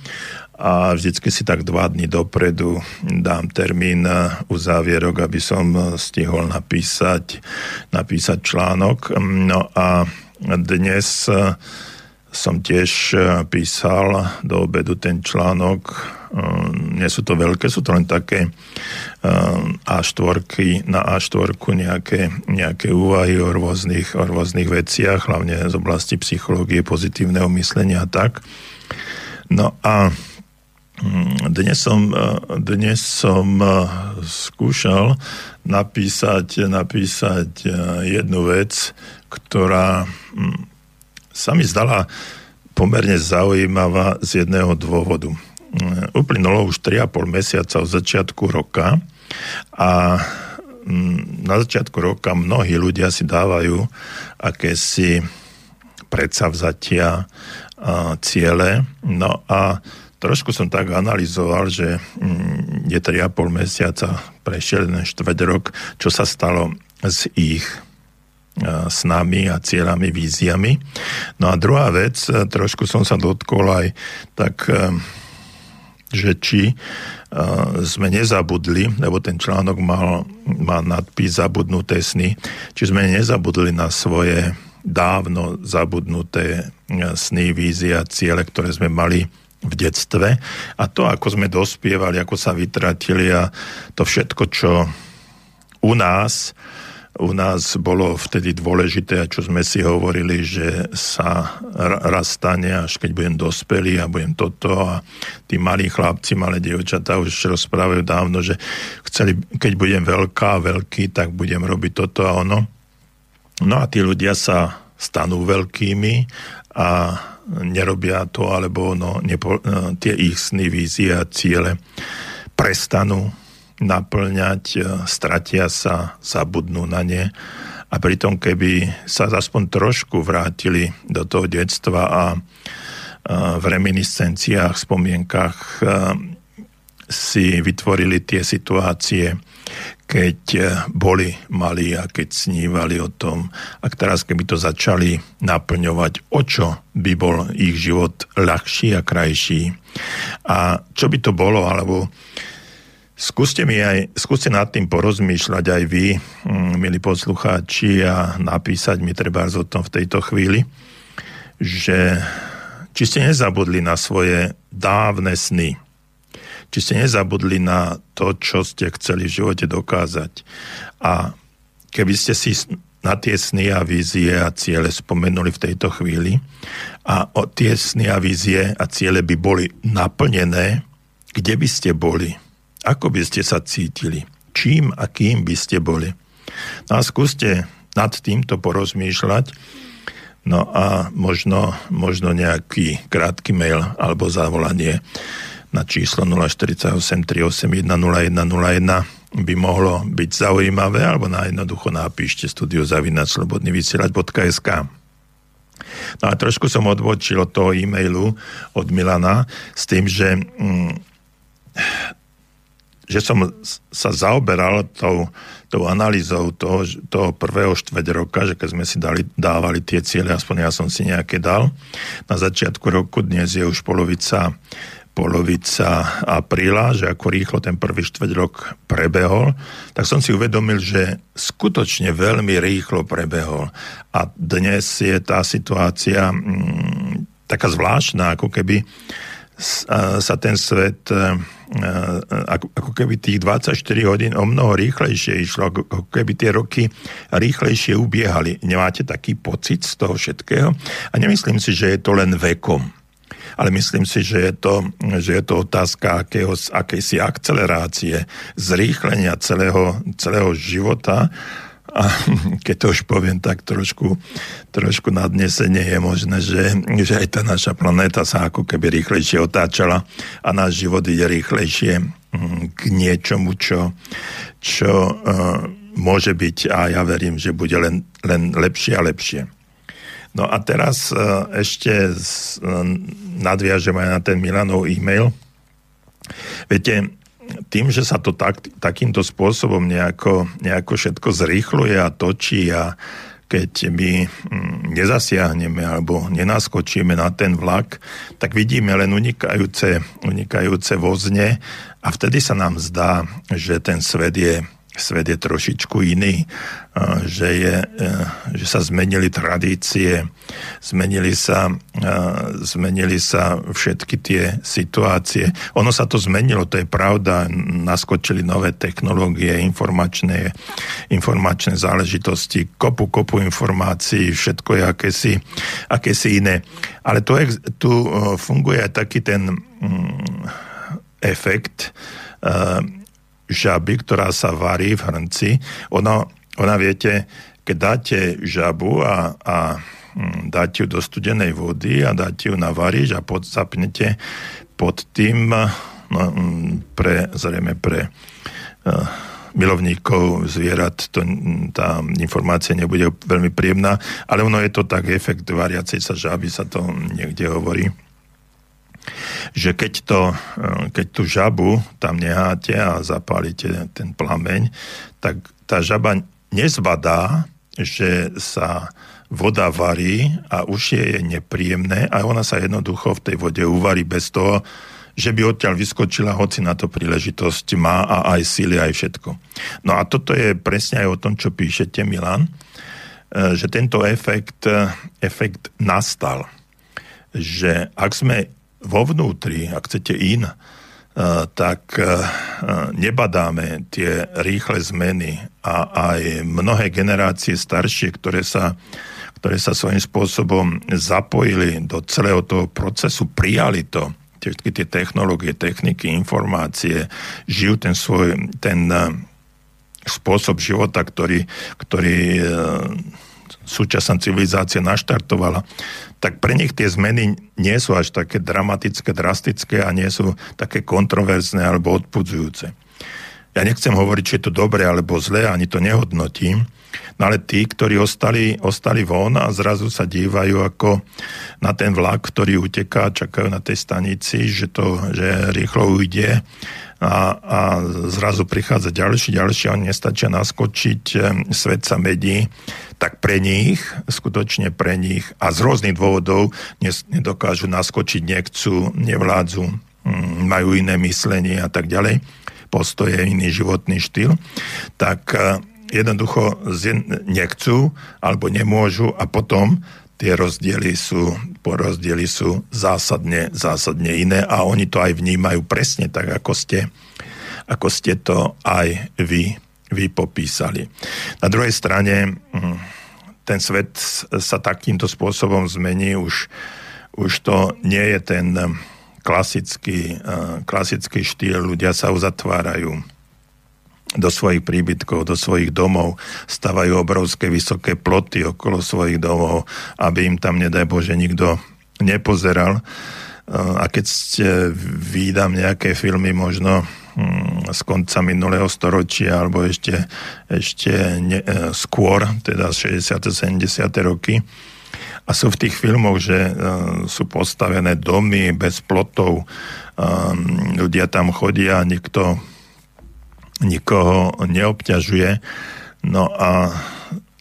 a vždycky si tak dva dny dopredu dám termín uzávierok, aby som stihol napísať, napísať článok. No a dnes som tiež e, písal do obedu ten článok. E, nie sú to veľké, sú to len také e, A4, na A4 nejaké, nejaké úvahy o rôznych, o rôznych veciach, hlavne z oblasti psychológie, pozitívneho myslenia a tak. No a mm, dnes som, dnes som skúšal napísať, napísať jednu vec, ktorá mm, sa mi zdala pomerne zaujímavá z jedného dôvodu. Mm, uplynulo už 3,5 mesiaca od začiatku roka a mm, na začiatku roka mnohí ľudia si dávajú akési predsavzatia ciele. No a trošku som tak analyzoval, že mm, je 3,5 mesiaca, prešiel jeden štvrť rok, čo sa stalo s ich s nami a cieľami, víziami. No a druhá vec, e, trošku som sa dotkol aj tak, e, že či sme nezabudli, lebo ten článok mal, mal nadpis Zabudnuté sny, či sme nezabudli na svoje dávno zabudnuté sny, vízie a ciele, ktoré sme mali v detstve a to, ako sme dospievali, ako sa vytratili a to všetko, čo u nás u nás bolo vtedy dôležité, a čo sme si hovorili, že sa raz stane, až keď budem dospelý a budem toto a tí malí chlapci, malé dievčatá už rozprávajú dávno, že chceli, keď budem veľká, veľký, tak budem robiť toto a ono. No a tí ľudia sa stanú veľkými a nerobia to, alebo no, nepo, tie ich sny, vízie a ciele prestanú naplňať, e, stratia sa, zabudnú na ne a pritom keby sa aspoň trošku vrátili do toho detstva a v reminiscenciách, spomienkach e, si vytvorili tie situácie, keď e, boli malí a keď snívali o tom. A teraz, keby to začali naplňovať, o čo by bol ich život ľahší a krajší. A čo by to bolo, alebo Skúste, mi aj, skúste nad tým porozmýšľať aj vy, mm, milí poslucháči, a napísať mi treba o tom v tejto chvíli, že či ste nezabudli na svoje dávne sny, či ste nezabudli na to, čo ste chceli v živote dokázať. A keby ste si na tie sny a vízie a ciele spomenuli v tejto chvíli a o tie sny a vízie a ciele by boli naplnené, kde by ste boli? Ako by ste sa cítili? Čím a kým by ste boli? No a skúste nad týmto porozmýšľať No a možno, možno nejaký krátky mail alebo zavolanie na číslo 048 381 0101 by mohlo byť zaujímavé, alebo na jednoducho napíšte studio zavinačslobodnyvysielať.sk No a trošku som odbočil od toho e-mailu od Milana s tým, že, mm, že som sa zaoberal tou, tou analýzou toho, toho prvého štveť roka, že keď sme si dali, dávali tie ciele, aspoň ja som si nejaké dal. Na začiatku roku dnes je už polovica polovica apríla, že ako rýchlo ten prvý štveť rok prebehol, tak som si uvedomil, že skutočne veľmi rýchlo prebehol. A dnes je tá situácia mm, taká zvláštna, ako keby sa ten svet e, ako, ako keby tých 24 hodín o mnoho rýchlejšie išlo, ako keby tie roky rýchlejšie ubiehali. Nemáte taký pocit z toho všetkého? A nemyslím si, že je to len vekom ale myslím si, že je to, že je to otázka akého, akejsi akcelerácie, zrýchlenia celého, celého života a keď to už poviem tak trošku, trošku nadnesenie je možné, že, že aj tá naša planéta sa ako keby rýchlejšie otáčala a náš život ide rýchlejšie mm, k niečomu, čo, čo uh, môže byť a ja verím, že bude len, len lepšie a lepšie. No a teraz uh, ešte z, uh, nadviažem aj na ten Milanov e-mail. Viete, tým, že sa to tak, takýmto spôsobom nejako, nejako všetko zrýchluje a točí a keď my mm, nezasiahneme alebo nenaskočíme na ten vlak, tak vidíme len unikajúce, unikajúce vozne a vtedy sa nám zdá, že ten svet je svet je trošičku iný, že, je, e, že sa zmenili tradície, zmenili sa, zmenili sa všetky tie situácie. Ono sa to zmenilo, to je pravda, naskočili nové technológie, informačné, informačné záležitosti, kopu, kopu informácií, všetko je akési, akési iné. Ale tu, tu e, funguje aj taký ten mm, efekt, uh, žaby, ktorá sa varí v hrnci. Ona, ona viete, keď dáte žabu a, a hm, dáte ju do studenej vody a dáte ju na varič a podzapnete pod tým, no, hm, pre, zrejme pre uh, milovníkov zvierat, to, hm, tá informácia nebude veľmi príjemná, ale ono je to tak, efekt variacej sa žaby sa to niekde hovorí že keď, to, eh, keď tú žabu tam neháte a zapálite ten plameň, tak tá žaba nezbadá, že sa voda varí a už je nepríjemné a ona sa jednoducho v tej vode uvarí bez toho, že by odtiaľ vyskočila, hoci na to príležitosť má a aj síly, aj všetko. No a toto je presne aj o tom, čo píšete, Milan, e, že tento efekt, e, efekt nastal. Že ak sme vo vnútri, ak chcete in, e, tak nebadáme tie rýchle zmeny a aj mnohé generácie staršie, ktoré sa ktoré sa svojím spôsobom zapojili do celého toho procesu, prijali to, všetky tie technológie, techniky, informácie, žijú ten svoj, ten uh, spôsob života, ktorý, ktorý súčasná civilizácia naštartovala, tak pre nich tie zmeny nie sú až také dramatické, drastické a nie sú také kontroverzné alebo odpudzujúce. Ja nechcem hovoriť, či je to dobré alebo zlé, ani to nehodnotím, No ale tí, ktorí ostali, ostali von a zrazu sa dívajú ako na ten vlak, ktorý uteká, čakajú na tej stanici, že to že rýchlo ujde a, a zrazu prichádza ďalší, ďalší oni nestačia naskočiť, svet sa medí, tak pre nich, skutočne pre nich a z rôznych dôvodov nedokážu naskočiť, nechcú, nevládzu, majú iné myslenie a tak ďalej, postoje, iný životný štýl, tak jednoducho nechcú alebo nemôžu a potom tie rozdiely sú, rozdiely sú zásadne, zásadne iné a oni to aj vnímajú presne tak, ako ste, ako ste to aj vy, vy popísali. Na druhej strane hm, ten svet sa takýmto spôsobom zmení, už, už to nie je ten klasický, klasický štýl, ľudia sa uzatvárajú do svojich príbytkov, do svojich domov, stavajú obrovské vysoké ploty okolo svojich domov, aby im tam, nedaj Bože, nikto nepozeral. A keď ste, vydám nejaké filmy možno hm, z konca minulého storočia alebo ešte, ešte ne, e, skôr, teda 60. 70. roky, a sú v tých filmoch, že uh, sú postavené domy bez plotov, um, ľudia tam chodia, nikto nikoho neobťažuje. No a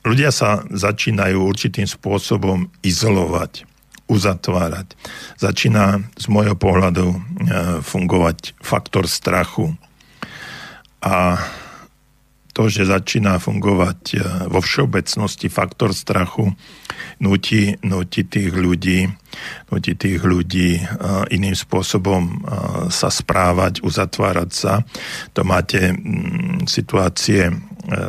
ľudia sa začínajú určitým spôsobom izolovať, uzatvárať. Začína z môjho pohľadu e, fungovať faktor strachu. A to, že začína fungovať e, vo všeobecnosti faktor strachu, nutí, nutí tých ľudí, nutí tých ľudí e, iným spôsobom e, sa správať, uzatvárať sa. To máte situácie,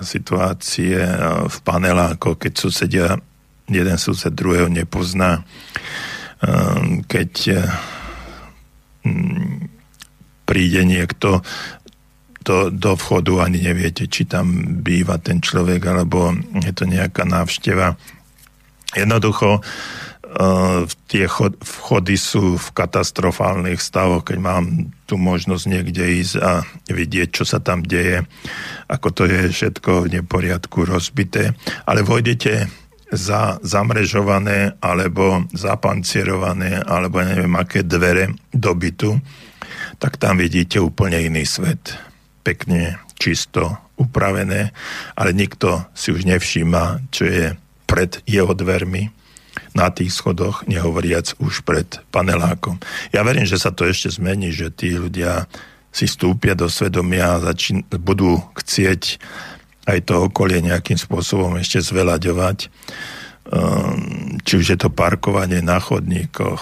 situácie v panelákoch, keď susedia jeden sused druhého nepozná, keď príde niekto do, do vchodu ani neviete, či tam býva ten človek, alebo je to nejaká návšteva. Jednoducho uh, tie chod, vchody sú v katastrofálnych stavoch, keď mám tu možnosť niekde ísť a vidieť, čo sa tam deje, ako to je všetko v neporiadku rozbité. Ale vojdete za zamrežované alebo zapancierované alebo neviem aké dvere do bytu, tak tam vidíte úplne iný svet pekne, čisto upravené, ale nikto si už nevšíma, čo je pred jeho dvermi na tých schodoch, nehovoriac už pred panelákom. Ja verím, že sa to ešte zmení, že tí ľudia si stúpia do svedomia a začín, budú chcieť aj to okolie nejakým spôsobom ešte zvelaďovať. Ehm, či už je to parkovanie na chodníkoch,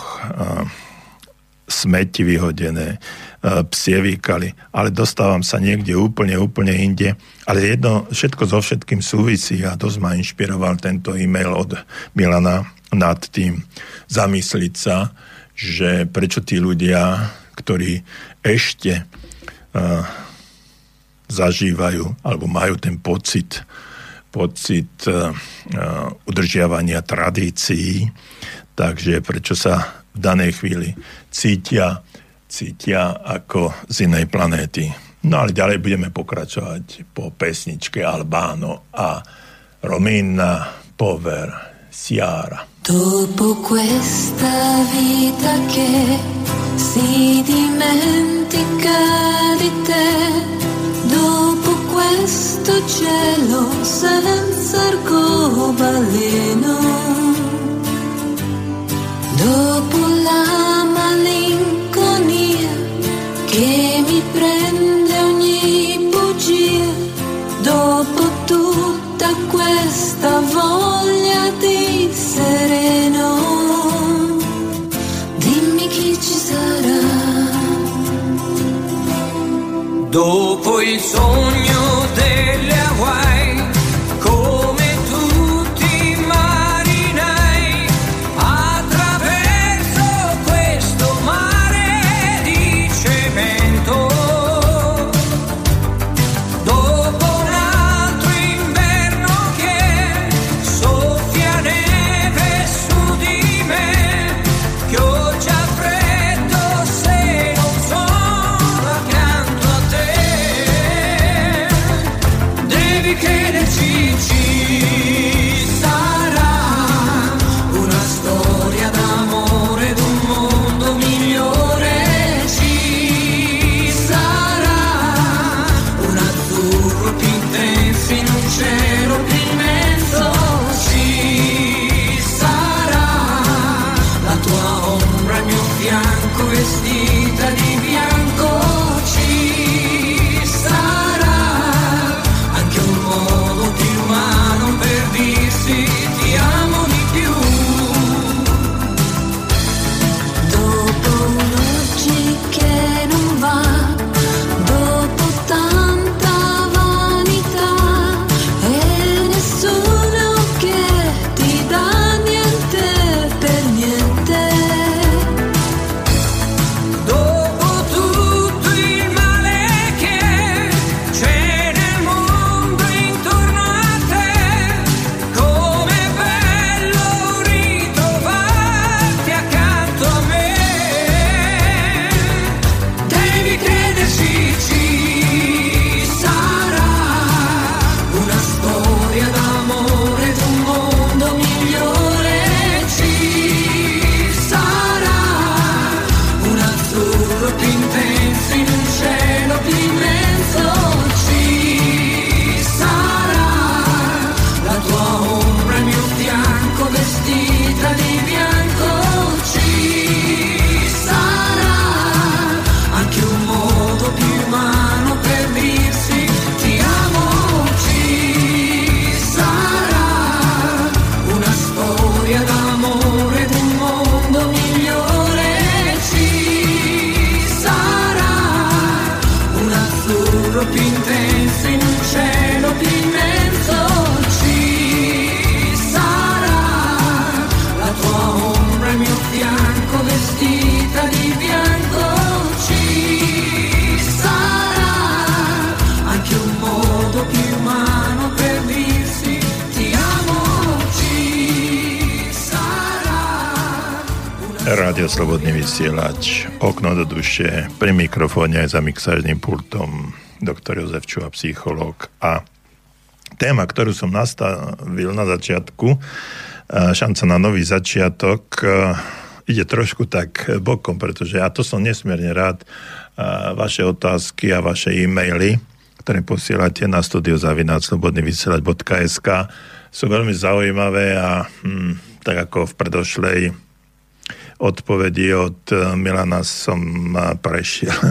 smeti vyhodené, psie výkali, ale dostávam sa niekde úplne, úplne inde. Ale jedno, všetko so všetkým súvisí a dosť ma inšpiroval tento e-mail od Milana nad tým zamysliť sa, že prečo tí ľudia, ktorí ešte uh, zažívajú alebo majú ten pocit, pocit uh, udržiavania tradícií, takže prečo sa v danej chvíli cítia cítia ako z inej planéty. No ale ďalej budeme pokračovať po pesničke Albano a Romina Pover Siara. Dopo questa vita che si dimentica di te, dopo questo cielo senza arcobaleno, dopo la maligna questa voglia di sereno. Dimmi chi ci sarà. Dopo il sogno. Vysielač Okno do duše pri mikrofóne aj za mixážnym pultom doktor Jozef Čuha, psychológ. A téma, ktorú som nastavil na začiatku, šanca na nový začiatok, ide trošku tak bokom, pretože ja to som nesmierne rád vaše otázky a vaše e-maily, ktoré posielate na studiozavináčslobodnyvysielať.sk sú veľmi zaujímavé a hm, tak ako v predošlej odpovedi od eh, Milana som eh, prešiel.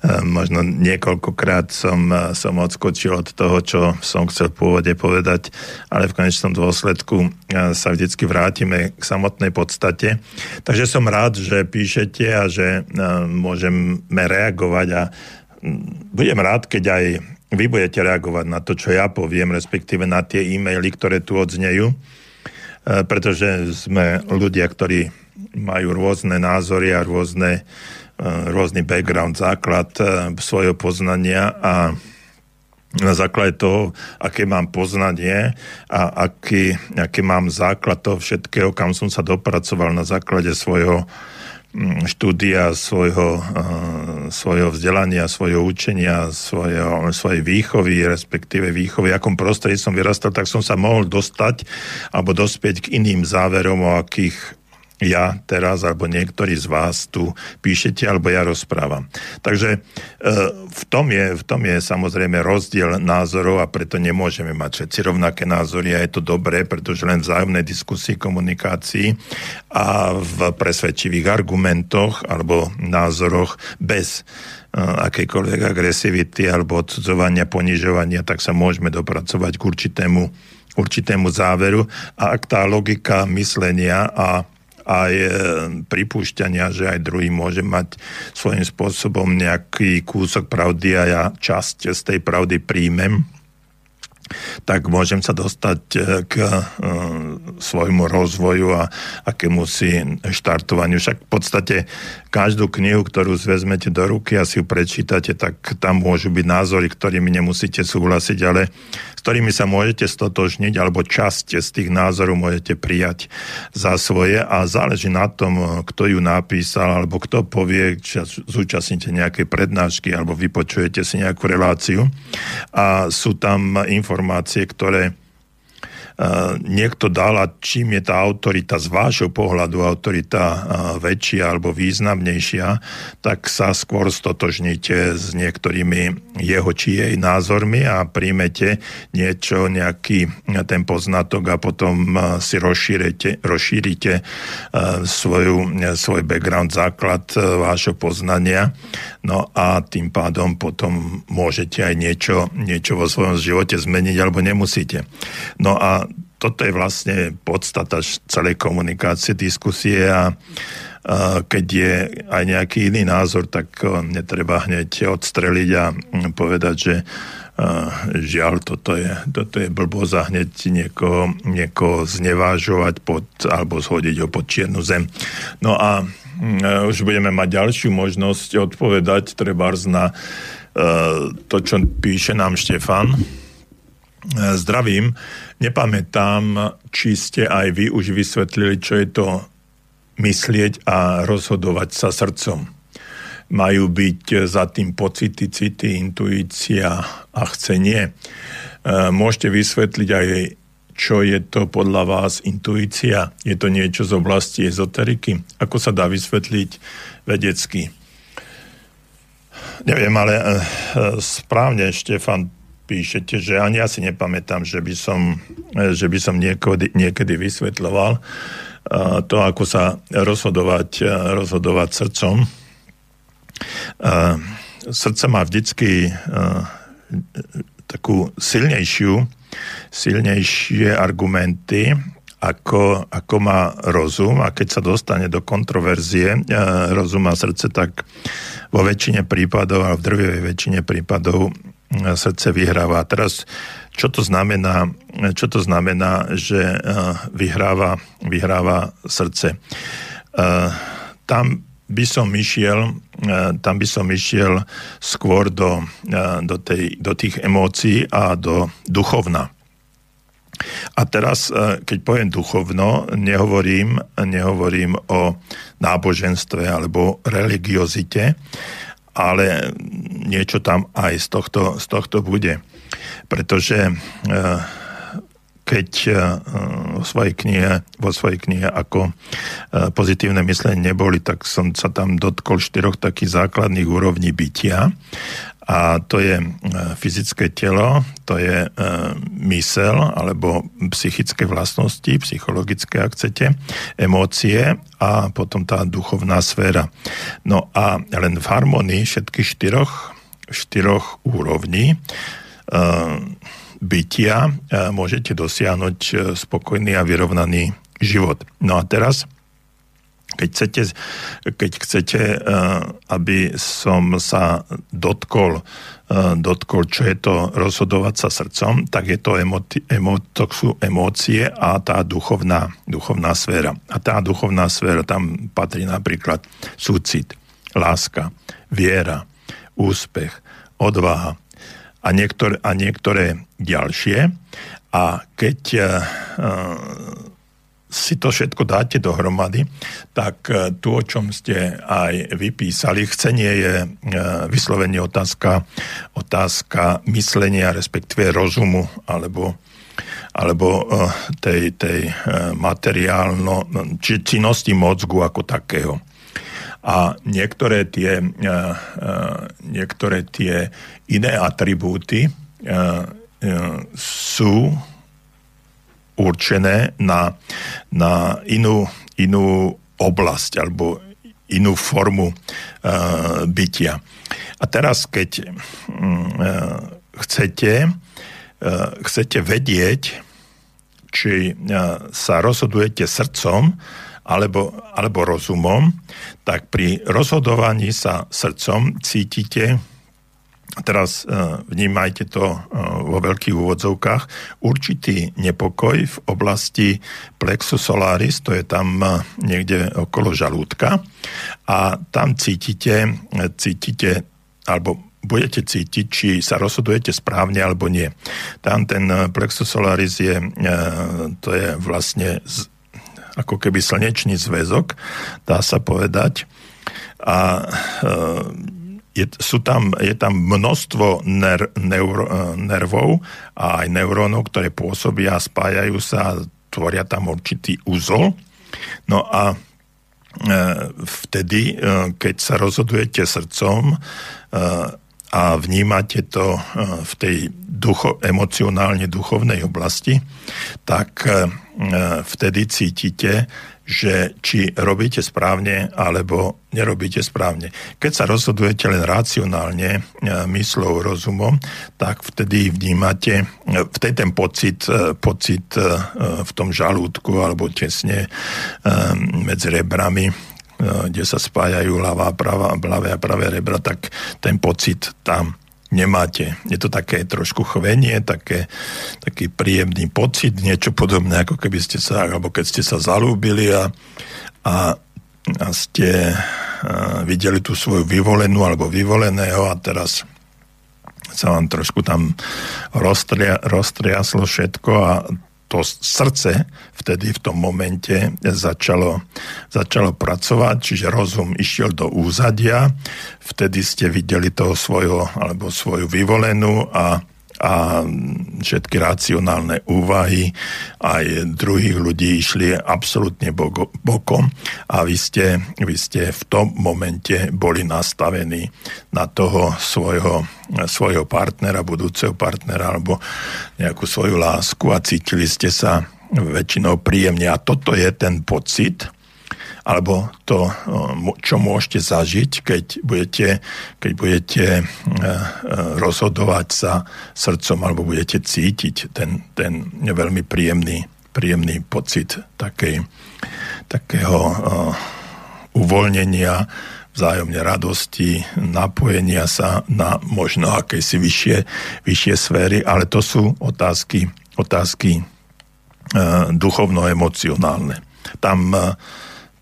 Eh, možno niekoľkokrát som, som odskočil od toho, čo som chcel pôvode povedať, ale v konečnom dôsledku sa vždycky vrátime k samotnej podstate. Takže som rád, že píšete a že môžeme reagovať a mm, budem rád, keď aj vy budete reagovať na to, čo ja poviem, respektíve na tie e-maily, ktoré tu odznejú, pretože sme ľudia, ktorí majú rôzne názory a rôzne, e, rôzny background, základ e, svojho poznania a na základe toho, aké mám poznanie a aký, aký mám základ toho všetkého, kam som sa dopracoval na základe svojho mm, štúdia, svojho, e, svojho vzdelania, svojho učenia, svojho, svojej výchovy, respektíve výchovy, akom prostredí som vyrastal, tak som sa mohol dostať alebo dospieť k iným záverom, o akých ja teraz, alebo niektorí z vás tu píšete, alebo ja rozprávam. Takže e, v tom, je, v tom je samozrejme rozdiel názorov a preto nemôžeme mať všetci rovnaké názory a je to dobré, pretože len vzájomnej diskusii, komunikácii a v presvedčivých argumentoch alebo názoroch bez e, akejkoľvek agresivity alebo odsudzovania, ponižovania, tak sa môžeme dopracovať k určitému, určitému záveru. A ak tá logika myslenia a aj pripúšťania, že aj druhý môže mať svojím spôsobom nejaký kúsok pravdy a ja časť z tej pravdy príjmem tak môžem sa dostať e, k e, svojmu rozvoju a akému si štartovaniu. Však v podstate každú knihu, ktorú zvezmete do ruky a si ju prečítate, tak tam môžu byť názory, ktorými nemusíte súhlasiť, ale s ktorými sa môžete stotožniť, alebo časť z tých názorov môžete prijať za svoje a záleží na tom, kto ju napísal, alebo kto povie, či zúčastníte nejaké prednášky, alebo vypočujete si nejakú reláciu. A sú tam informácie, ktoré niekto dal a čím je tá autorita z vášho pohľadu autorita väčšia alebo významnejšia, tak sa skôr stotožníte s niektorými jeho či jej názormi a príjmete niečo, nejaký ten poznatok a potom si rozšírite, rozšírite svoju, svoj background, základ vášho poznania. No a tým pádom potom môžete aj niečo, niečo vo svojom živote zmeniť alebo nemusíte. No a toto je vlastne podstata celej komunikácie, diskusie a keď je aj nejaký iný názor, tak netreba hneď odstreliť a povedať, že žiaľ, toto je, toto je blbosť a niekoho, niekoho znevážovať pod, alebo zhodiť ho pod čiernu zem. No a už budeme mať ďalšiu možnosť odpovedať trebárs na to, čo píše nám Štefan. Zdravím. Nepamätám, či ste aj vy už vysvetlili, čo je to myslieť a rozhodovať sa srdcom. Majú byť za tým pocity, city, intuícia a chcenie. E, môžete vysvetliť aj, čo je to podľa vás intuícia? Je to niečo z oblasti ezoteriky? Ako sa dá vysvetliť vedecky? Neviem, ale e, správne Štefan píšete, že ani ja si nepamätám, že by som, že by som niekedy, niekedy vysvetľoval to, ako sa rozhodovať, rozhodovať srdcom. Srdce má vždycky takú silnejšiu, silnejšie argumenty, ako, ako má rozum a keď sa dostane do kontroverzie rozum a srdce, tak vo väčšine prípadov a v drvivej väčšine prípadov srdce vyhráva. A teraz, čo to znamená, čo to znamená že eh, vyhráva, vyhráva srdce? Eh, tam by som išiel, eh, tam by som išiel skôr do, do, tej, do tých emócií a do duchovna. A teraz, keď poviem duchovno, nehovorím, nehovorím o náboženstve alebo religiozite, ale niečo tam aj z tohto, z tohto bude. Pretože e, keď e, vo svojej knihe, vo svojej knihe ako e, pozitívne myslenie neboli, tak som sa tam dotkol štyroch takých základných úrovní bytia a to je e, fyzické telo, to je e, mysel alebo psychické vlastnosti, psychologické, ak chcete, emócie a potom tá duchovná sféra. No a len v harmonii všetkých štyroch, štyroch úrovní e, bytia môžete dosiahnuť spokojný a vyrovnaný život. No a teraz keď chcete, keď chcete eh, aby som sa dotkol, eh, dotkol, čo je to rozhodovať sa srdcom, tak je to, emoti, emo, to sú emócie a tá duchovná, duchovná sféra. A tá duchovná sféra, tam patrí napríklad súcit, láska, viera, úspech, odvaha a niektoré, a niektoré ďalšie. A keď uh, si to všetko dáte dohromady, tak e, tu, o čom ste aj vypísali, chcenie je e, vyslovene otázka, otázka myslenia, respektíve rozumu, alebo alebo e, tej, tej materiálno, či činnosti mozgu ako takého. A niektoré tie, niektoré tie iné atribúty sú určené na, na inú, inú oblasť alebo inú formu uh, bytia. A teraz, keď uh, chcete, uh, chcete vedieť, či uh, sa rozhodujete srdcom alebo, alebo rozumom, tak pri rozhodovaní sa srdcom cítite teraz e, vnímajte to e, vo veľkých úvodzovkách, určitý nepokoj v oblasti plexus solaris, to je tam e, niekde okolo žalúdka a tam cítite, cítite alebo budete cítiť, či sa rozhodujete správne alebo nie. Tam ten plexus solaris je, to je vlastne ako keby slnečný zväzok, dá sa povedať. A je, sú tam, je tam množstvo ner, neur, eh, nervov a aj neurónov, ktoré pôsobia, spájajú sa tvoria tam určitý úzol. No a e, vtedy, e, keď sa rozhodujete srdcom a vnímate to v tej ducho, emocionálne duchovnej oblasti, tak vtedy cítite, že či robíte správne alebo nerobíte správne. Keď sa rozhodujete len racionálne, e, myslou, rozumom, tak vtedy vnímate, e, vtedy ten pocit, e, pocit v tom žalúdku alebo tesne medzi rebrami kde sa spájajú ľavá, pravá, ľavé a pravé rebra, tak ten pocit tam nemáte. Je to také trošku chvenie, také, taký príjemný pocit, niečo podobné, ako keby ste sa, alebo keď ste sa zalúbili a, a, a ste a, videli tú svoju vyvolenú alebo vyvoleného a teraz sa vám trošku tam roztria, roztriaslo všetko a to srdce vtedy v tom momente začalo, začalo pracovať, čiže rozum išiel do úzadia, vtedy ste videli toho svojho, alebo svoju vyvolenú a a všetky racionálne úvahy aj druhých ľudí išli absolútne bokom a vy ste, vy ste v tom momente boli nastavení na toho svojho, svojho partnera, budúceho partnera alebo nejakú svoju lásku a cítili ste sa väčšinou príjemne. A toto je ten pocit, alebo to, čo môžete zažiť, keď budete, keď budete e, e, rozhodovať sa srdcom alebo budete cítiť ten, ten veľmi príjemný, príjemný pocit takej, takého e, uvoľnenia, vzájomne radosti, napojenia sa na možno akési vyššie, vyššie sféry, ale to sú otázky, otázky duchovno-emocionálne. Tam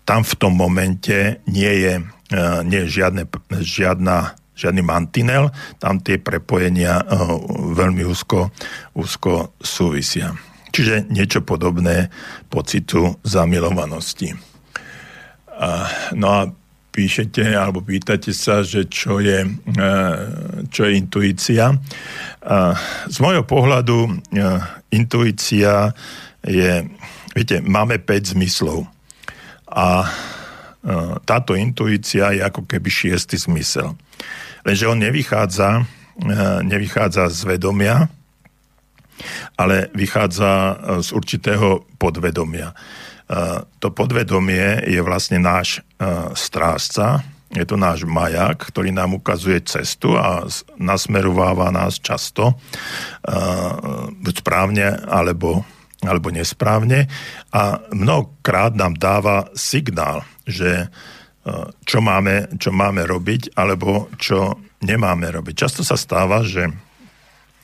tam v tom momente nie je, e, nie je žiadne, žiadna, žiadny mantinel, tam tie prepojenia e, veľmi úzko, úzko súvisia. Čiže niečo podobné pocitu zamilovanosti. No a píšete alebo pýtate sa, že čo je, e, čo je intuícia. Z môjho pohľadu intuícia je, viete, máme 5 zmyslov a e, táto intuícia je ako keby šiestý zmysel. Lenže on nevychádza, e, nevychádza z vedomia, ale vychádza e, z určitého podvedomia. To podvedomie je vlastne náš strážca, je to náš majak, ktorý nám ukazuje cestu a nasmerováva nás často buď správne alebo alebo nesprávne a mnohokrát nám dáva signál, že e, čo máme, čo máme robiť alebo čo nemáme robiť. Často sa stáva, že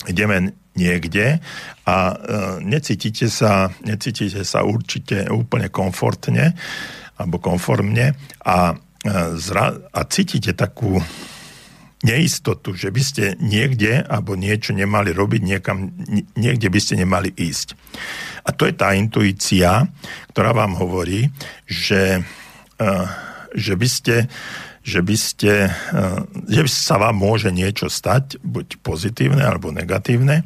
ideme niekde a e, necítite sa, necítite sa určite úplne komfortne alebo konformne a, e, zra, a cítite takú neistotu, že by ste niekde alebo niečo nemali robiť, niekam, niekde by ste nemali ísť. A to je tá intuícia, ktorá vám hovorí, že, uh, že by ste že by, ste, uh, že by sa vám môže niečo stať, buď pozitívne alebo negatívne,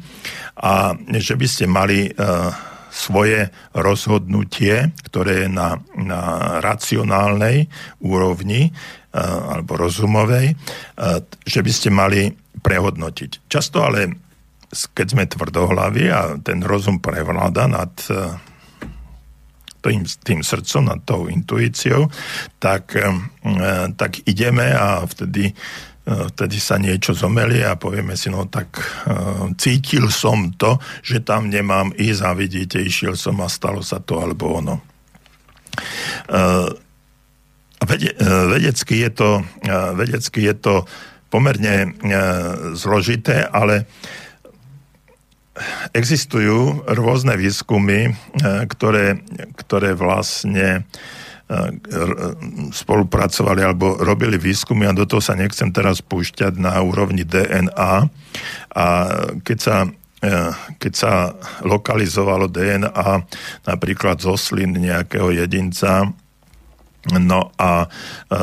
a že by ste mali uh, svoje rozhodnutie, ktoré je na, na racionálnej úrovni, alebo rozumovej, že by ste mali prehodnotiť. Často ale, keď sme tvrdohlaví a ten rozum prevláda nad tým, tým srdcom, nad tou intuíciou, tak, tak ideme a vtedy vtedy sa niečo zomelie a povieme si, no tak cítil som to, že tam nemám ísť a vidíte, išiel som a stalo sa to alebo ono. Vedecky je to, vedecky je to pomerne zložité, ale existujú rôzne výskumy, ktoré, ktoré vlastne spolupracovali alebo robili výskumy a do toho sa nechcem teraz púšťať na úrovni DNA. A keď sa e, keď sa lokalizovalo DNA napríklad zo slin nejakého jedinca, no a e,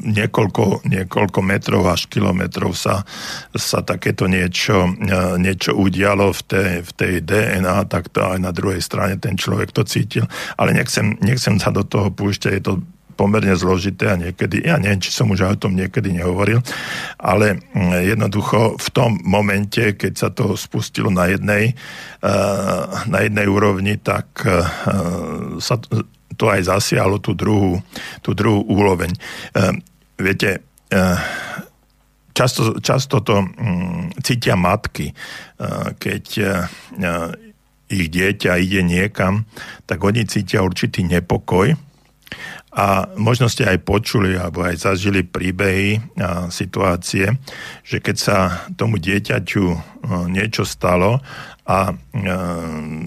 niekoľko, niekoľko metrov až kilometrov sa, sa takéto niečo, e, niečo udialo v tej, v tej DNA, tak to aj na druhej strane ten človek to cítil. Ale nechcem, nechcem sa do toho púšťať, je to pomerne zložité a niekedy, ja neviem, či som už o tom niekedy nehovoril, ale mm, jednoducho v tom momente, keď sa to spustilo na jednej, e, na jednej úrovni, tak e, sa to aj zasiahlo tú druhú, tú druhú úroveň. Viete, eh, často, často to mm, cítia matky, eh, keď eh, ich dieťa ide niekam, tak oni cítia určitý nepokoj, a možno ste aj počuli alebo aj zažili príbehy a situácie, že keď sa tomu dieťaťu niečo stalo a e,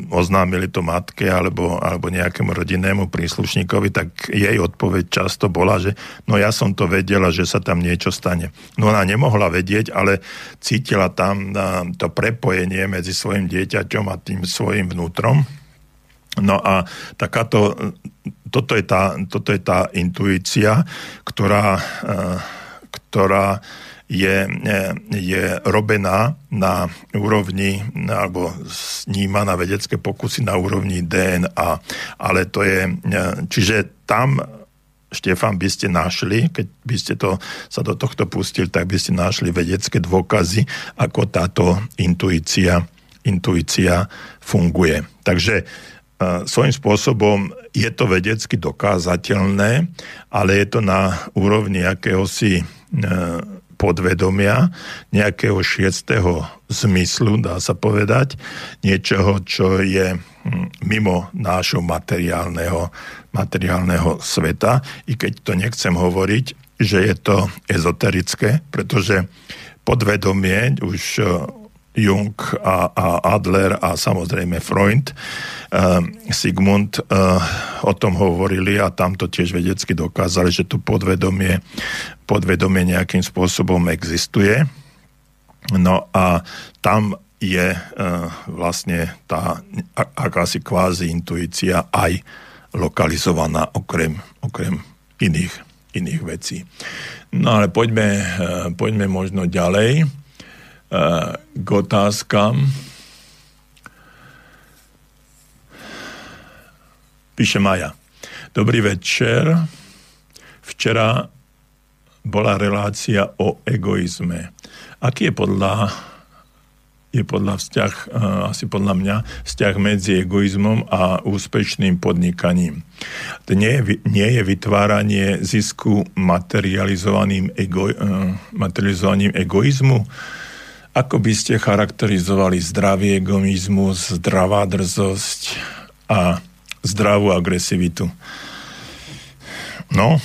oznámili to matke alebo, alebo nejakému rodinnému príslušníkovi, tak jej odpoveď často bola, že no ja som to vedela, že sa tam niečo stane. No ona nemohla vedieť, ale cítila tam e, to prepojenie medzi svojim dieťaťom a tým svojim vnútrom. No a takáto, toto je tá, toto je tá intuícia, ktorá, e, ktorá je, je robená na úrovni, alebo sníma na vedecké pokusy na úrovni DNA. Ale to je, čiže tam Štefan, by ste našli, keď by ste to, sa do tohto pustili, tak by ste našli vedecké dôkazy, ako táto intuícia, intuícia funguje. Takže svojím spôsobom je to vedecky dokázateľné, ale je to na úrovni akéhosi uh, podvedomia, nejakého šiestého zmyslu, dá sa povedať, niečoho, čo je hm, mimo nášho materiálneho, materiálneho sveta, i keď to nechcem hovoriť, že je to ezoterické, pretože podvedomie už Jung a, a Adler a samozrejme Freund, uh, Sigmund uh, o tom hovorili a tam to tiež vedecky dokázali, že to podvedomie, podvedomie nejakým spôsobom existuje. No a tam je uh, vlastne tá akási kvázi intuícia aj lokalizovaná okrem, okrem iných, iných vecí. No ale poďme, poďme možno ďalej k otázkam. Píše Maja. Dobrý večer. Včera bola relácia o egoizme. Aký je podľa, je podľa vzťah, asi podľa mňa, vzťah medzi egoizmom a úspešným podnikaním? Nie nie je vytváranie zisku materializovaným, ego, materializovaným egoizmu? Ako by ste charakterizovali zdravý egoizmus, zdravá drzosť a zdravú agresivitu? No,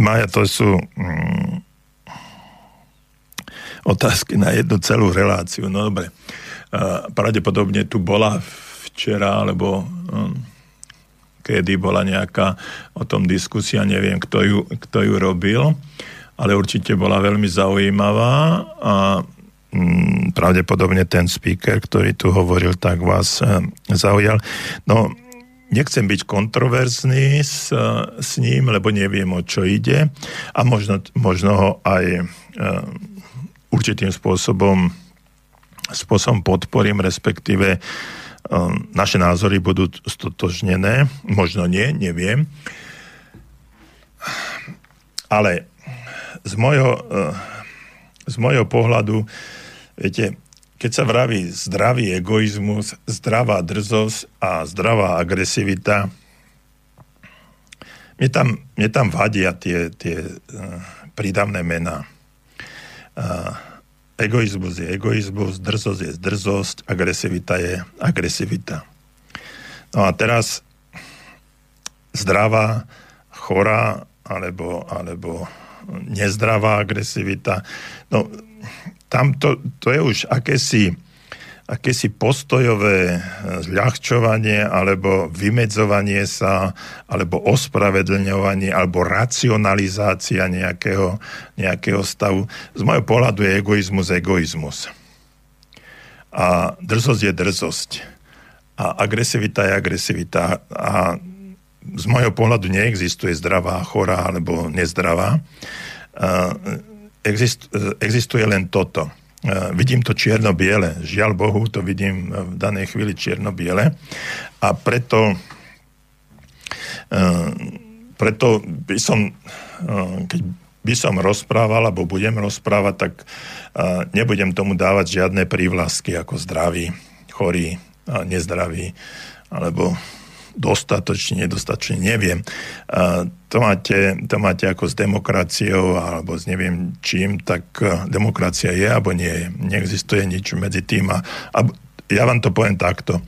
Maja, to sú mm, otázky na jednu celú reláciu. No dobre, pravdepodobne tu bola včera, alebo um, kedy bola nejaká o tom diskusia, neviem, kto ju, kto ju robil ale určite bola veľmi zaujímavá a mm, pravdepodobne ten speaker, ktorý tu hovoril, tak vás e, zaujal. No, nechcem byť kontroverzný s, e, s ním, lebo neviem, o čo ide a možno, možno ho aj e, určitým spôsobom, spôsobom podporím, respektíve naše názory budú stotožnené, možno nie, neviem. Ale z mojho, eh, z mojho pohľadu, viete, keď sa vraví zdravý egoizmus, zdravá drzosť a zdravá agresivita, mne tam, mne tam vadia tie, tie uh, prídavné mená. Uh, egoizmus je egoizmus, drzosť je drzosť, agresivita je agresivita. No a teraz zdravá, chorá alebo, alebo nezdravá agresivita. No, tam to, to je už akési, akési postojové zľahčovanie alebo vymedzovanie sa, alebo ospravedlňovanie, alebo racionalizácia nejakého, nejakého stavu. Z môjho pohľadu je egoizmus egoizmus. A drzosť je drzosť. A agresivita je agresivita. A z môjho pohľadu neexistuje zdravá, chorá alebo nezdravá. Existuje len toto. Vidím to čierno-biele. Žiaľ Bohu, to vidím v danej chvíli čierno-biele. A preto preto by som, keď by som rozprával, alebo budem rozprávať, tak nebudem tomu dávať žiadne prívlasky ako zdravý, chorý, nezdravý, alebo dostatočne, nedostatočne, neviem. To, máte, to máte ako s demokraciou alebo s neviem čím, tak e, demokracia je alebo nie je. Neexistuje nič medzi tým. A, a ja vám to poviem takto.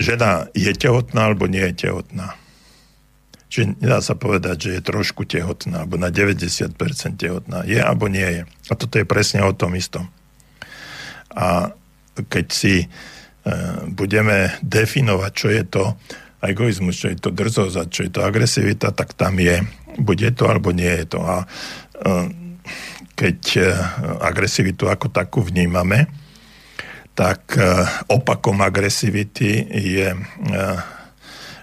Žena je tehotná alebo nie je tehotná. Čiže nedá sa povedať, že je trošku tehotná, alebo na 90% tehotná. Je alebo nie je. A toto je presne o tom istom. A keď si e, budeme definovať, čo je to egoizmus, čo je to drzosť a čo je to agresivita, tak tam je, bude to alebo nie je to. A e, keď e, agresivitu ako takú vnímame, tak opakom agresivity je,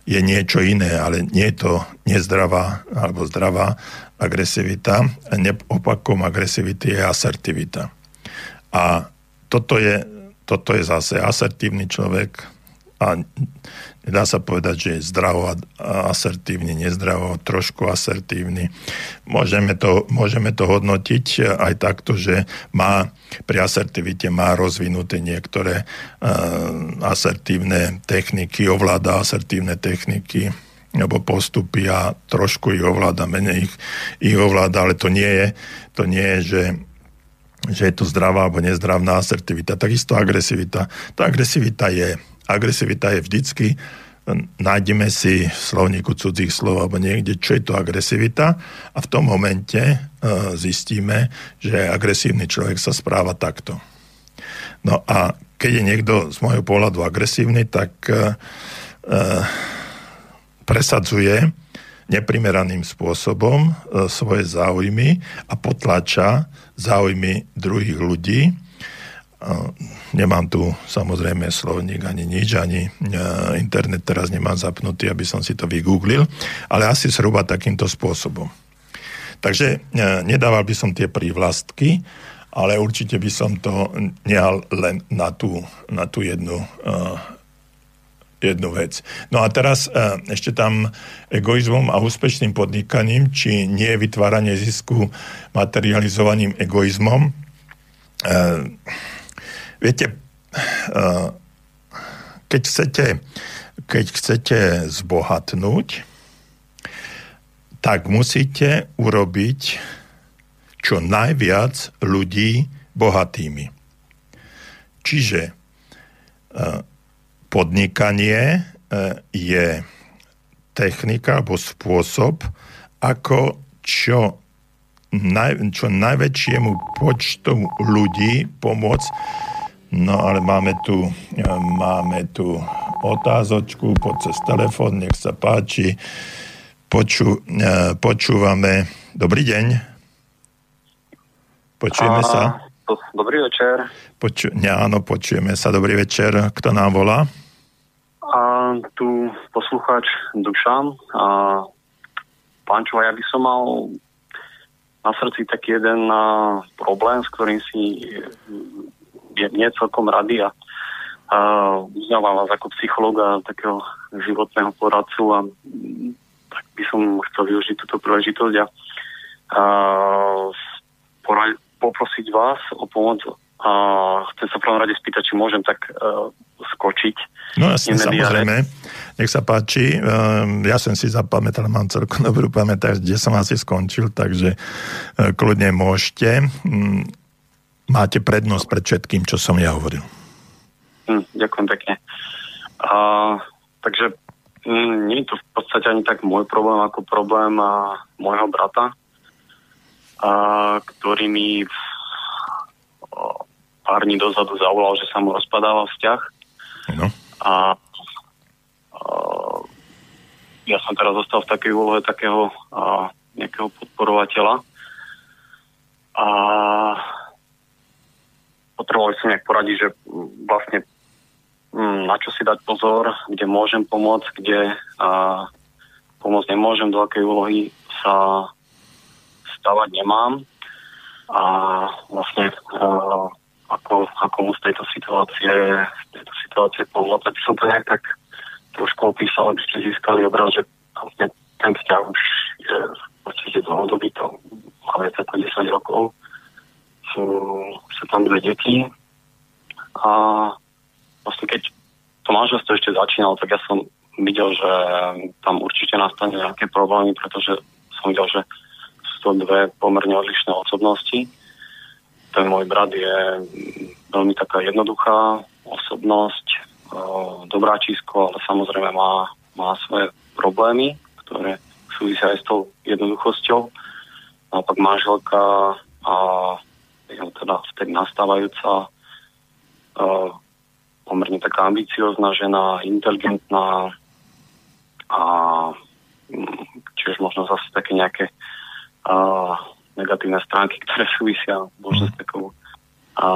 je niečo iné, ale nie je to nezdravá alebo zdravá agresivita. Opakom agresivity je asertivita. A toto je toto je zase asertívny človek a nedá sa povedať, že je zdravo asertívny, nezdravo, trošku asertívny. Môžeme to, môžeme to hodnotiť aj takto, že má pri asertivite má rozvinuté niektoré uh, asertívne techniky, ovláda asertívne techniky alebo postupy a trošku ich ovláda, menej ich, ich ovláda, ale to nie je, to nie je, že že je to zdravá alebo nezdravná asertivita. Takisto agresivita. Tá agresivita je, agresivita je vždycky, nájdeme si v slovníku cudzích slov alebo niekde, čo je to agresivita a v tom momente uh, zistíme, že agresívny človek sa správa takto. No a keď je niekto z môjho pohľadu agresívny, tak uh, uh, presadzuje neprimeraným spôsobom svoje záujmy a potlača záujmy druhých ľudí. Nemám tu samozrejme slovník ani nič, ani e, internet teraz nemám zapnutý, aby som si to vygooglil, ale asi zhruba takýmto spôsobom. Takže e, nedával by som tie prívlastky, ale určite by som to nehal len na tú, na tú jednu, uh, jednu vec. No a teraz uh, ešte tam egoizmom a úspešným podnikaním, či nie vytváranie zisku materializovaným egoizmom. Uh, viete, uh, keď chcete, keď chcete zbohatnúť, tak musíte urobiť čo najviac ľudí bohatými. Čiže podnikanie je technika alebo spôsob, ako čo naj, čo najväčšiemu počtu ľudí pomôcť. No ale máme tu, máme tu otázočku, poď cez telefón, nech sa páči. Poču, e, počúvame. Dobrý deň. Počujeme A, sa? Dobrý večer. Poču, ne, áno, počujeme sa. Dobrý večer. Kto nám volá? A tu poslucháč Dušan. A pán Čuva, ja by som mal na srdci taký jeden uh, problém, s ktorým si je nie celkom rady a uh, uznávam vás ako psychologa, takého životného poradcu a tak by som chcel využiť túto príležitosť a porad, poprosiť vás o pomoc a chcem sa v prvom rade spýtať, či môžem tak uh, skočiť. No jasne, samozrejme. Nech sa páči. Um, ja som si zapamätal, mám celkom dobrú pamäť, kde som asi skončil, takže uh, kľudne môžete. Um, máte prednosť pred všetkým, čo som ja hovoril. Hm, ďakujem pekne. A, takže hm, nie je to v podstate ani tak môj problém ako problém a, môjho brata, a, ktorý mi pár dní dozadu zavolal, že sa mu rozpadáva vzťah. No. A, a ja som teraz zostal v takej úlohe takého a, nejakého podporovateľa. A potrebovali som nejak poradiť, že vlastne na čo si dať pozor, kde môžem pomôcť, kde a, pomôcť nemôžem, do akej úlohy sa stavať nemám a vlastne a, ako, ako z tejto situácie, z tejto situácie pomôcť. Aby som to nejak tak trošku opísal, aby ste získali obraz, že vlastne ten vzťah už je podstate dlhodobý, to má viac ako 10 rokov. Sú, sú tam dve deti a vlastne keď to manželstvo ešte začínalo, tak ja som videl, že tam určite nastane nejaké problémy, pretože som videl, že to dve pomerne odlišné osobnosti. Ten môj brat je veľmi taká jednoduchá osobnosť, dobrá čísko, ale samozrejme má, má svoje problémy, ktoré súvisia aj s tou jednoduchosťou. Naopak manželka a teda vtedy nastávajúca pomerne taká ambiciozná žena, inteligentná a mm, možno zase také nejaké a, negatívne stránky, ktoré súvisia možno s mhm. takou a,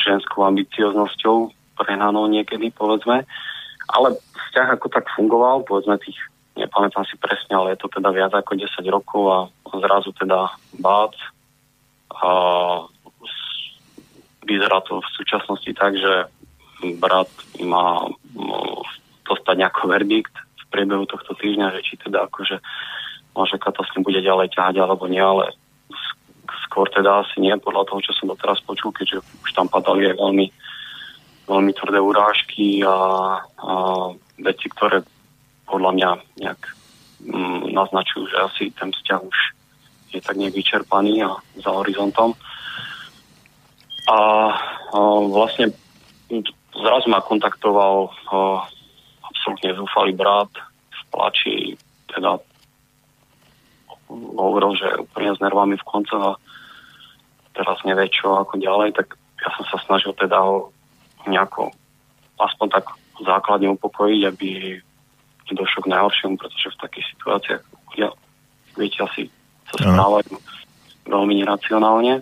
ženskou ambicioznosťou prehnanou niekedy, povedzme. Ale vzťah ako tak fungoval, povedzme tých, nepamätám si presne, ale je to teda viac ako 10 rokov a zrazu teda bác. A vyzerá to v súčasnosti tak, že brat má dostať nejaký verdikt v priebehu tohto týždňa, že či teda akože manželka to s ním bude ďalej ťahať alebo nie, ale skôr teda asi nie, podľa toho, čo som doteraz počul, keďže už tam padali aj veľmi, veľmi tvrdé urážky a, a veci, ktoré podľa mňa nejak mm, naznačujú, že asi ten vzťah už je tak nejak vyčerpaný a za horizontom. A, a vlastne zrazu ma kontaktoval a, absolútne zúfalý brat v plači, teda hovoril, že je úplne s nervami v koncoch a teraz nevie čo ako ďalej, tak ja som sa snažil teda ho nejako aspoň tak základne upokojiť, aby došlo k najhoršiemu, pretože v takých situáciách ľudia, viete, asi sa správajú veľmi neracionálne.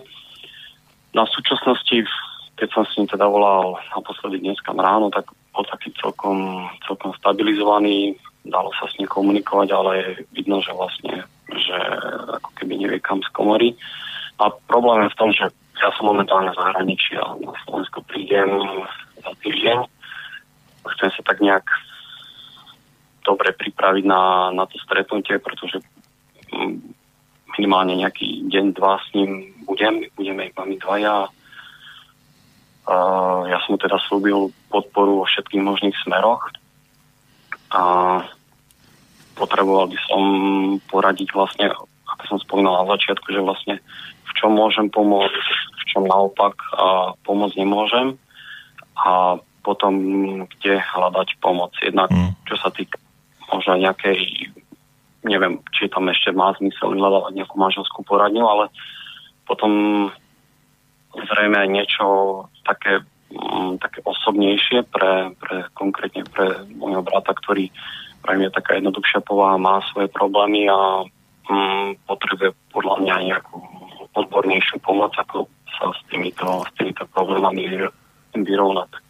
Na súčasnosti, keď som s ním teda volal naposledy dneska ráno, tak bol taký celkom, celkom stabilizovaný, dalo sa s ním komunikovať, ale vidno, že vlastne, že ako keby nevie kam z komory. A problém je v tom, že ja som momentálne v zahraničí a na Slovensko prídem za týždeň. Chcem sa tak nejak dobre pripraviť na, na to stretnutie, pretože mm, minimálne nejaký deň, dva s ním budem, budeme iba my dvaja. Uh, ja som mu teda slúbil podporu vo všetkých možných smeroch a potreboval by som poradiť vlastne, ako som spomínal na začiatku, že vlastne v čom môžem pomôcť, v čom naopak a pomôcť nemôžem a potom kde hľadať pomoc. Jednak mm. čo sa týka možno nejakej, neviem, či tam ešte má zmysel vyhľadávať nejakú manželskú poradňu, ale potom zrejme niečo také, um, také osobnejšie pre, pre konkrétne pre môjho brata, ktorý pre mňa taká jednoduchšia povaha, má svoje problémy a um, potrebuje podľa mňa nejakú odbornejšiu pomoc, ako sa s týmito, s týmito problémami vyrovnať. Tak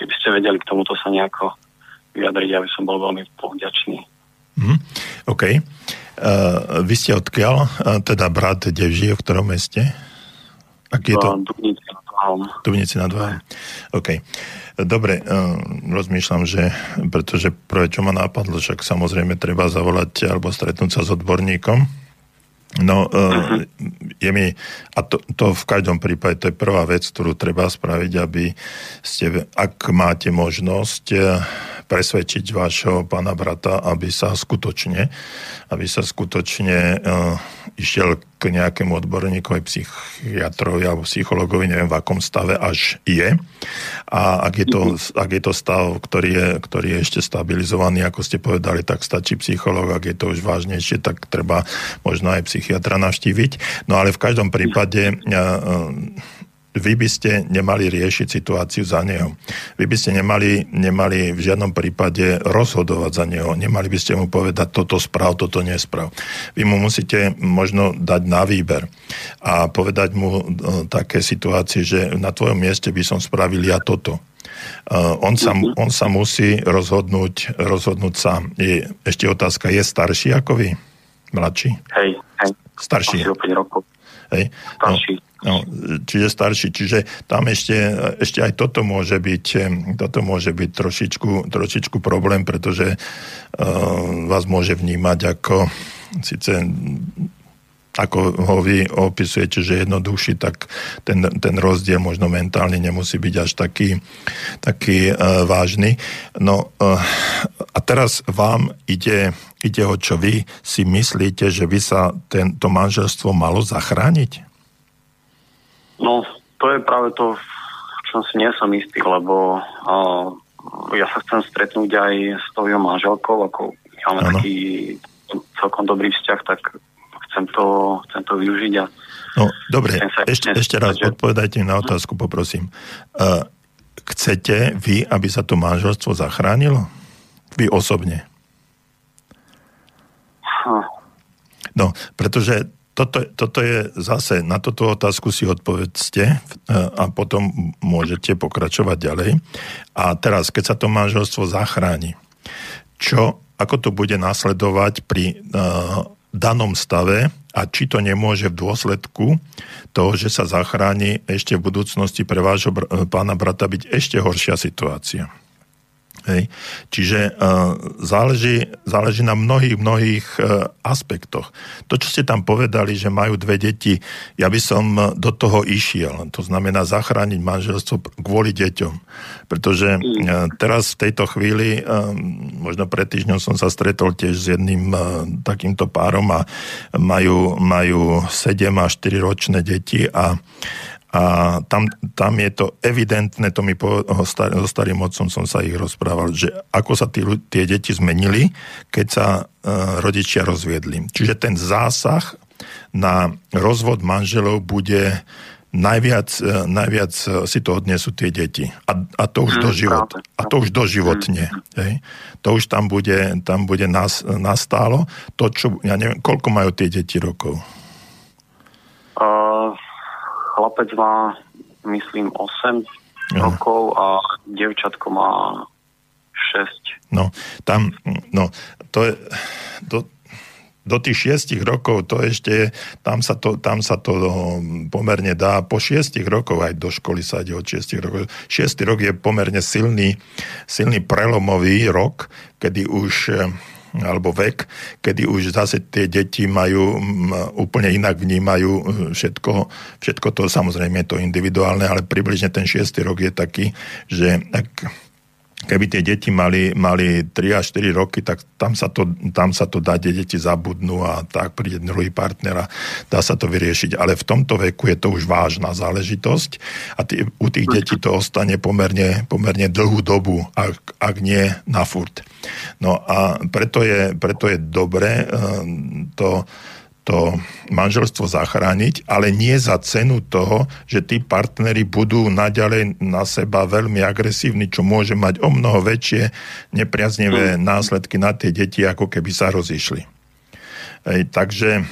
keby ste vedeli k tomuto sa nejako vyjadriť, aby som bol veľmi povďačný. Mm, OK. Uh, vy ste odkiaľ? Uh, teda brat, kde žije, v ktorom meste? Aký je to? Dubnici nad Váhom. Dubnici nad Váhom. OK. Dobre, uh, rozmýšľam, že pretože prvé, čo ma napadlo, však samozrejme treba zavolať alebo stretnúť sa s odborníkom, No, uh-huh. je mi, a to, to v každom prípade, to je prvá vec, ktorú treba spraviť, aby ste, ak máte možnosť eh, presvedčiť vášho pána brata, aby sa skutočne, aby sa skutočne uh, išiel k nejakému odborníkovi, psychiatrovi alebo psychologovi, neviem v akom stave až je. A ak je to, ak je to stav, ktorý je, ktorý je ešte stabilizovaný, ako ste povedali, tak stačí psycholog, ak je to už vážnejšie, tak treba možno aj psychiatra navštíviť. No ale v každom prípade vy by ste nemali riešiť situáciu za neho. Vy by ste nemali, nemali v žiadnom prípade rozhodovať za neho. Nemali by ste mu povedať, toto sprav, toto nesprav. Vy mu musíte možno dať na výber a povedať mu e, také situácie, že na tvojom mieste by som spravil ja toto. Uh, on, sa, on sa musí rozhodnúť, rozhodnúť sám. Je, ešte otázka, je starší ako vy? Mladší? Hej, hej. Starší. Asi 5 rokov. Hej. Starší. No, No, čiže starší. Čiže tam ešte, ešte aj toto môže byť, toto môže byť trošičku, trošičku problém, pretože uh, vás môže vnímať ako síce ako ho vy opisujete, že jednoduchší, tak ten, ten rozdiel možno mentálne nemusí byť až taký, taký uh, vážny. No uh, a teraz vám ide, ide o čo vy si myslíte, že by sa tento manželstvo malo zachrániť? No, to je práve to, v čom si nie som istý, lebo uh, ja sa chcem stretnúť aj s tou jeho manželkou, ako máme ano. taký celkom dobrý vzťah, tak chcem to, chcem to využiť a No, dobre, ešte, ešte raz že... odpovedajte na otázku, poprosím. Uh, chcete vy, aby sa to manželstvo zachránilo? Vy osobne? Hm. No, pretože toto, toto je zase, na toto otázku si odpovedzte e, a potom môžete pokračovať ďalej. A teraz, keď sa to manželstvo zachráni, čo, ako to bude nasledovať pri uh, danom stave a či to nemôže v dôsledku toho, že sa zachráni ešte v budúcnosti pre vášho br- pána brata byť ešte horšia situácia. Hej. Čiže uh, záleží, záleží na mnohých, mnohých uh, aspektoch. To, čo ste tam povedali, že majú dve deti, ja by som e, do toho išiel. To znamená zachrániť manželstvo kvôli deťom. Pretože uh, teraz v tejto chvíli, uh, možno pred týždňom som sa stretol tiež s jedným uh, takýmto párom a majú, majú 7 a 4 ročné deti a a tam, tam je to evidentné, to mi po, star, so starým otcom som sa ich rozprával, že ako sa tí, tie deti zmenili, keď sa uh, rodičia rozviedli. Čiže ten zásah na rozvod manželov bude najviac, uh, najviac uh, si to odnesú tie deti. A, a to už mm, doživot, a to už doživotne. Mm. Hej. To už tam bude, tam bude nas, nastálo. To, čo, ja neviem, koľko majú tie deti rokov? Chlapec má, myslím, 8 Aha. rokov a devčatko má 6. No, tam, no, to je, do, do tých šiestich rokov to ešte, tam sa to, tam sa to pomerne dá, po šiestich rokov aj do školy sa ide od šiestich rokov. Šiestý rok je pomerne silný, silný prelomový rok, kedy už alebo vek, kedy už zase tie deti majú úplne inak vnímajú e, všetko, všetko to, samozrejme je to individuálne, ale približne ten šiestý rok je taký, že ak keby tie deti mali, mali 3 až 4 roky, tak tam sa to, tam sa to dá, tie deti zabudnú a tak príde druhý partner a dá sa to vyriešiť. Ale v tomto veku je to už vážna záležitosť a tý, u tých detí to ostane pomerne, pomerne dlhú dobu, ak, ak nie na furt. No a preto je, preto je dobré eh, to to manželstvo zachrániť, ale nie za cenu toho, že tí partnery budú naďalej na seba veľmi agresívni, čo môže mať o mnoho väčšie nepriaznivé mm. následky na tie deti, ako keby sa rozišli. Ej, takže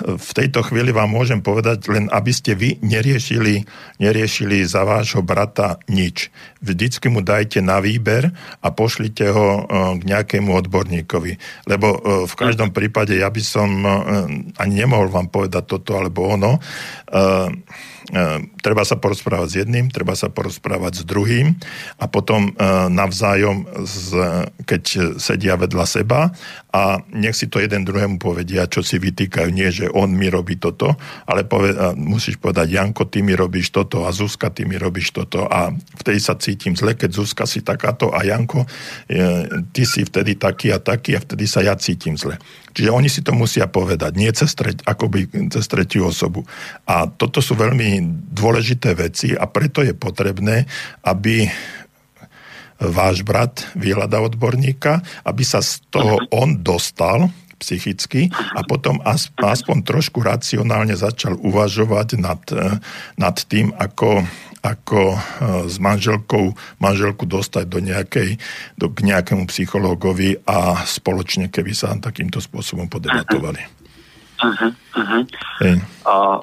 v tejto chvíli vám môžem povedať, len aby ste vy neriešili, neriešili za vášho brata nič. Vždycky mu dajte na výber a pošlite ho e, k nejakému odborníkovi. Lebo e, v každom prípade ja by som ani nemohol vám povedať toto alebo ono treba sa porozprávať s jedným, treba sa porozprávať s druhým a potom navzájom, keď sedia vedľa seba a nech si to jeden druhému povedia, čo si vytýkajú. Nie, že on mi robí toto, ale poved, musíš povedať, Janko, ty mi robíš toto a Zuzka, ty mi robíš toto a vtedy sa cítim zle, keď Zuzka si takáto a Janko, ty si vtedy taký a taký a vtedy sa ja cítim zle. Čiže oni si to musia povedať, nie cez, treť, akoby cez tretiu osobu. A toto sú veľmi dôležité veci a preto je potrebné, aby váš brat vyhľadá odborníka, aby sa z toho on dostal psychicky a potom aspoň trošku racionálne začal uvažovať nad, nad tým, ako, ako e, s manželkou manželku dostať do nejakej, do, k nejakému psychológovi a spoločne, keby sa takýmto spôsobom podebatovali. Uh-huh, uh-huh. Hey. A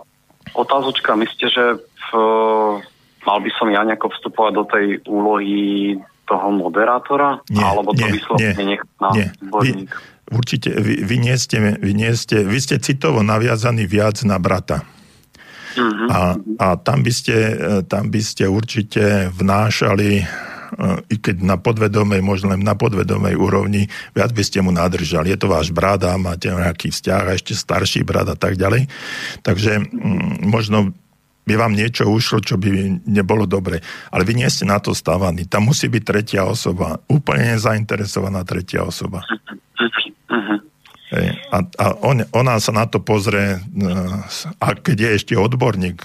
otázočka, myslíte, že v, mal by som ja nejako vstupovať do tej úlohy toho moderátora? Nie, alebo to nie, vyslovene nie, na nie. Vy, určite, vy, vy, nie ste, vy, nie ste, vy ste citovo naviazaní viac na brata. Uh-huh. A, a tam, by ste, tam by ste určite vnášali i keď na podvedomej, možno len na podvedomej úrovni, viac by ste mu nadržali. Je to váš brat a máte nejaký vzťah a ešte starší brat a tak ďalej. Takže mm, možno by vám niečo ušlo, čo by nebolo dobre. Ale vy nie ste na to stávaní. Tam musí byť tretia osoba. Úplne nezainteresovaná tretia osoba. A, a on, ona sa na to pozrie, a keď je ešte odborník,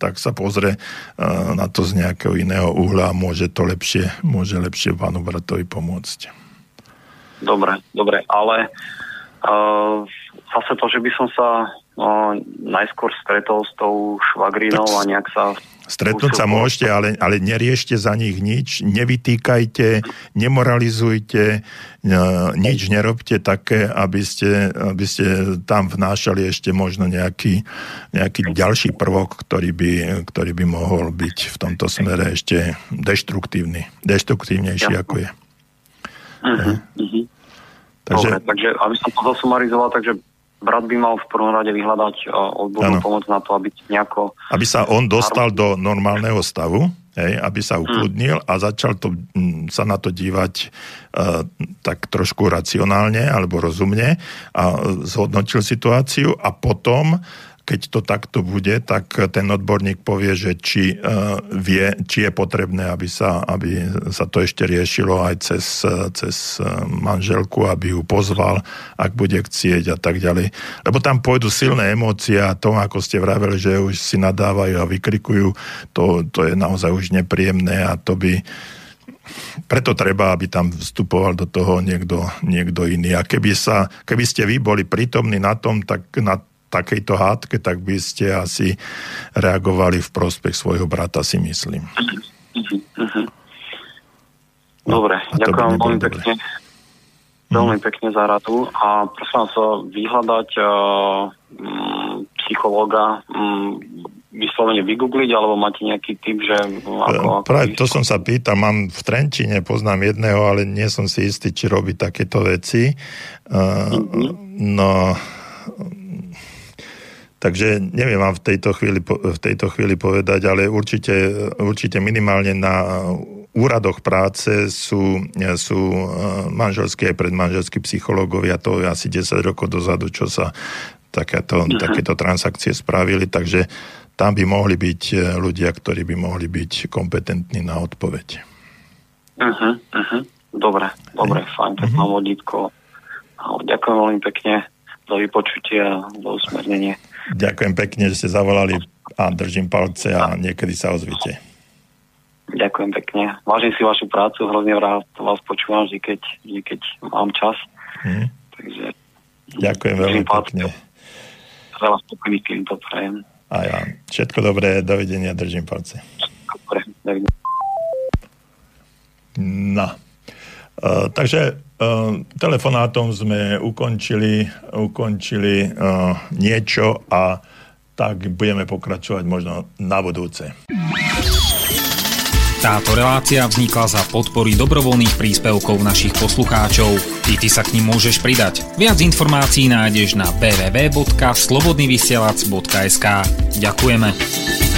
tak sa pozrie na to z nejakého iného uhla a môže to lepšie, môže lepšie pánu bratovi pomôcť. Dobre, dobre, ale uh, zase to, že by som sa no, najskôr stretol s tou švagrinou a nejak sa... Stretnúť sa môžete, ale, ale neriešte za nich nič, nevytýkajte, nemoralizujte, nič nerobte také, aby ste, aby ste tam vnášali ešte možno nejaký, nejaký ďalší prvok, ktorý by, ktorý by mohol byť v tomto smere ešte deštruktívny, deštruktívnejší ja. ako je. Uh-huh, uh-huh. Takže, Dobre, takže aby som to zasumarizoval, takže brat by mal v prvom rade vyhľadať odbornú pomoc na to, aby nejako... Aby sa on dostal do normálneho stavu, hej, aby sa ukludnil a začal to, sa na to dívať uh, tak trošku racionálne alebo rozumne a zhodnotil situáciu a potom keď to takto bude, tak ten odborník povie, že či, uh, vie, či je potrebné, aby sa, aby sa to ešte riešilo aj cez, cez manželku, aby ju pozval, ak bude chcieť a tak ďalej. Lebo tam pôjdu silné emócie a to, ako ste vraveli, že už si nadávajú a vykrikujú, to, to je naozaj už nepríjemné a to by preto treba, aby tam vstupoval do toho niekto, niekto iný. A keby, sa, keby ste vy boli prítomní na tom, tak na takejto hádke, tak by ste asi reagovali v prospech svojho brata, si myslím. Dobre, no, ďakujem veľmi pekne. Veľmi mhm. pekne za radu a prosím vás vyhľadať uh, psychológa um, vyslovene vygoogliť, alebo máte nejaký typ, že... Ako, ako Práve to som sa pýtal, mám v Trenčine, poznám jedného, ale nie som si istý, či robí takéto veci. Uh, mm-hmm. No, Takže neviem vám v tejto chvíli, v tejto chvíli povedať, ale určite, určite minimálne na úradoch práce sú, sú e, manželské a predmanželskí psychológovia, to je asi 10 rokov dozadu, čo sa takéto, uh-huh. takéto transakcie spravili, takže tam by mohli byť e, ľudia, ktorí by mohli byť kompetentní na odpoveď. Uh-huh, uh-huh. Dobre, dobre, fajn, tak mám vodítko. Ďakujem veľmi pekne za vypočutie a za usmernenie. Ďakujem pekne, že ste zavolali a držím palce a niekedy sa ozvite. Ďakujem pekne. Vážim si vašu prácu, hrozne rád vás počúvam vždy, keď, vždy, keď mám čas. Hmm. Takže, Ďakujem veľmi pekne. Veľa spokojných klientov prajem. A ja. Všetko dobré, dovidenia, držím palce. Dobre, dovidenia. No. Uh, takže Ehm, telefonátom sme ukončili, ukončili uh, niečo a tak budeme pokračovať možno na budúce. Táto relácia vznikla za podpory dobrovoľných príspevkov našich poslucháčov. Ty, ty sa k ním môžeš pridať. Viac informácií nájdeš na www.slobodnyvysielac.sk Ďakujeme.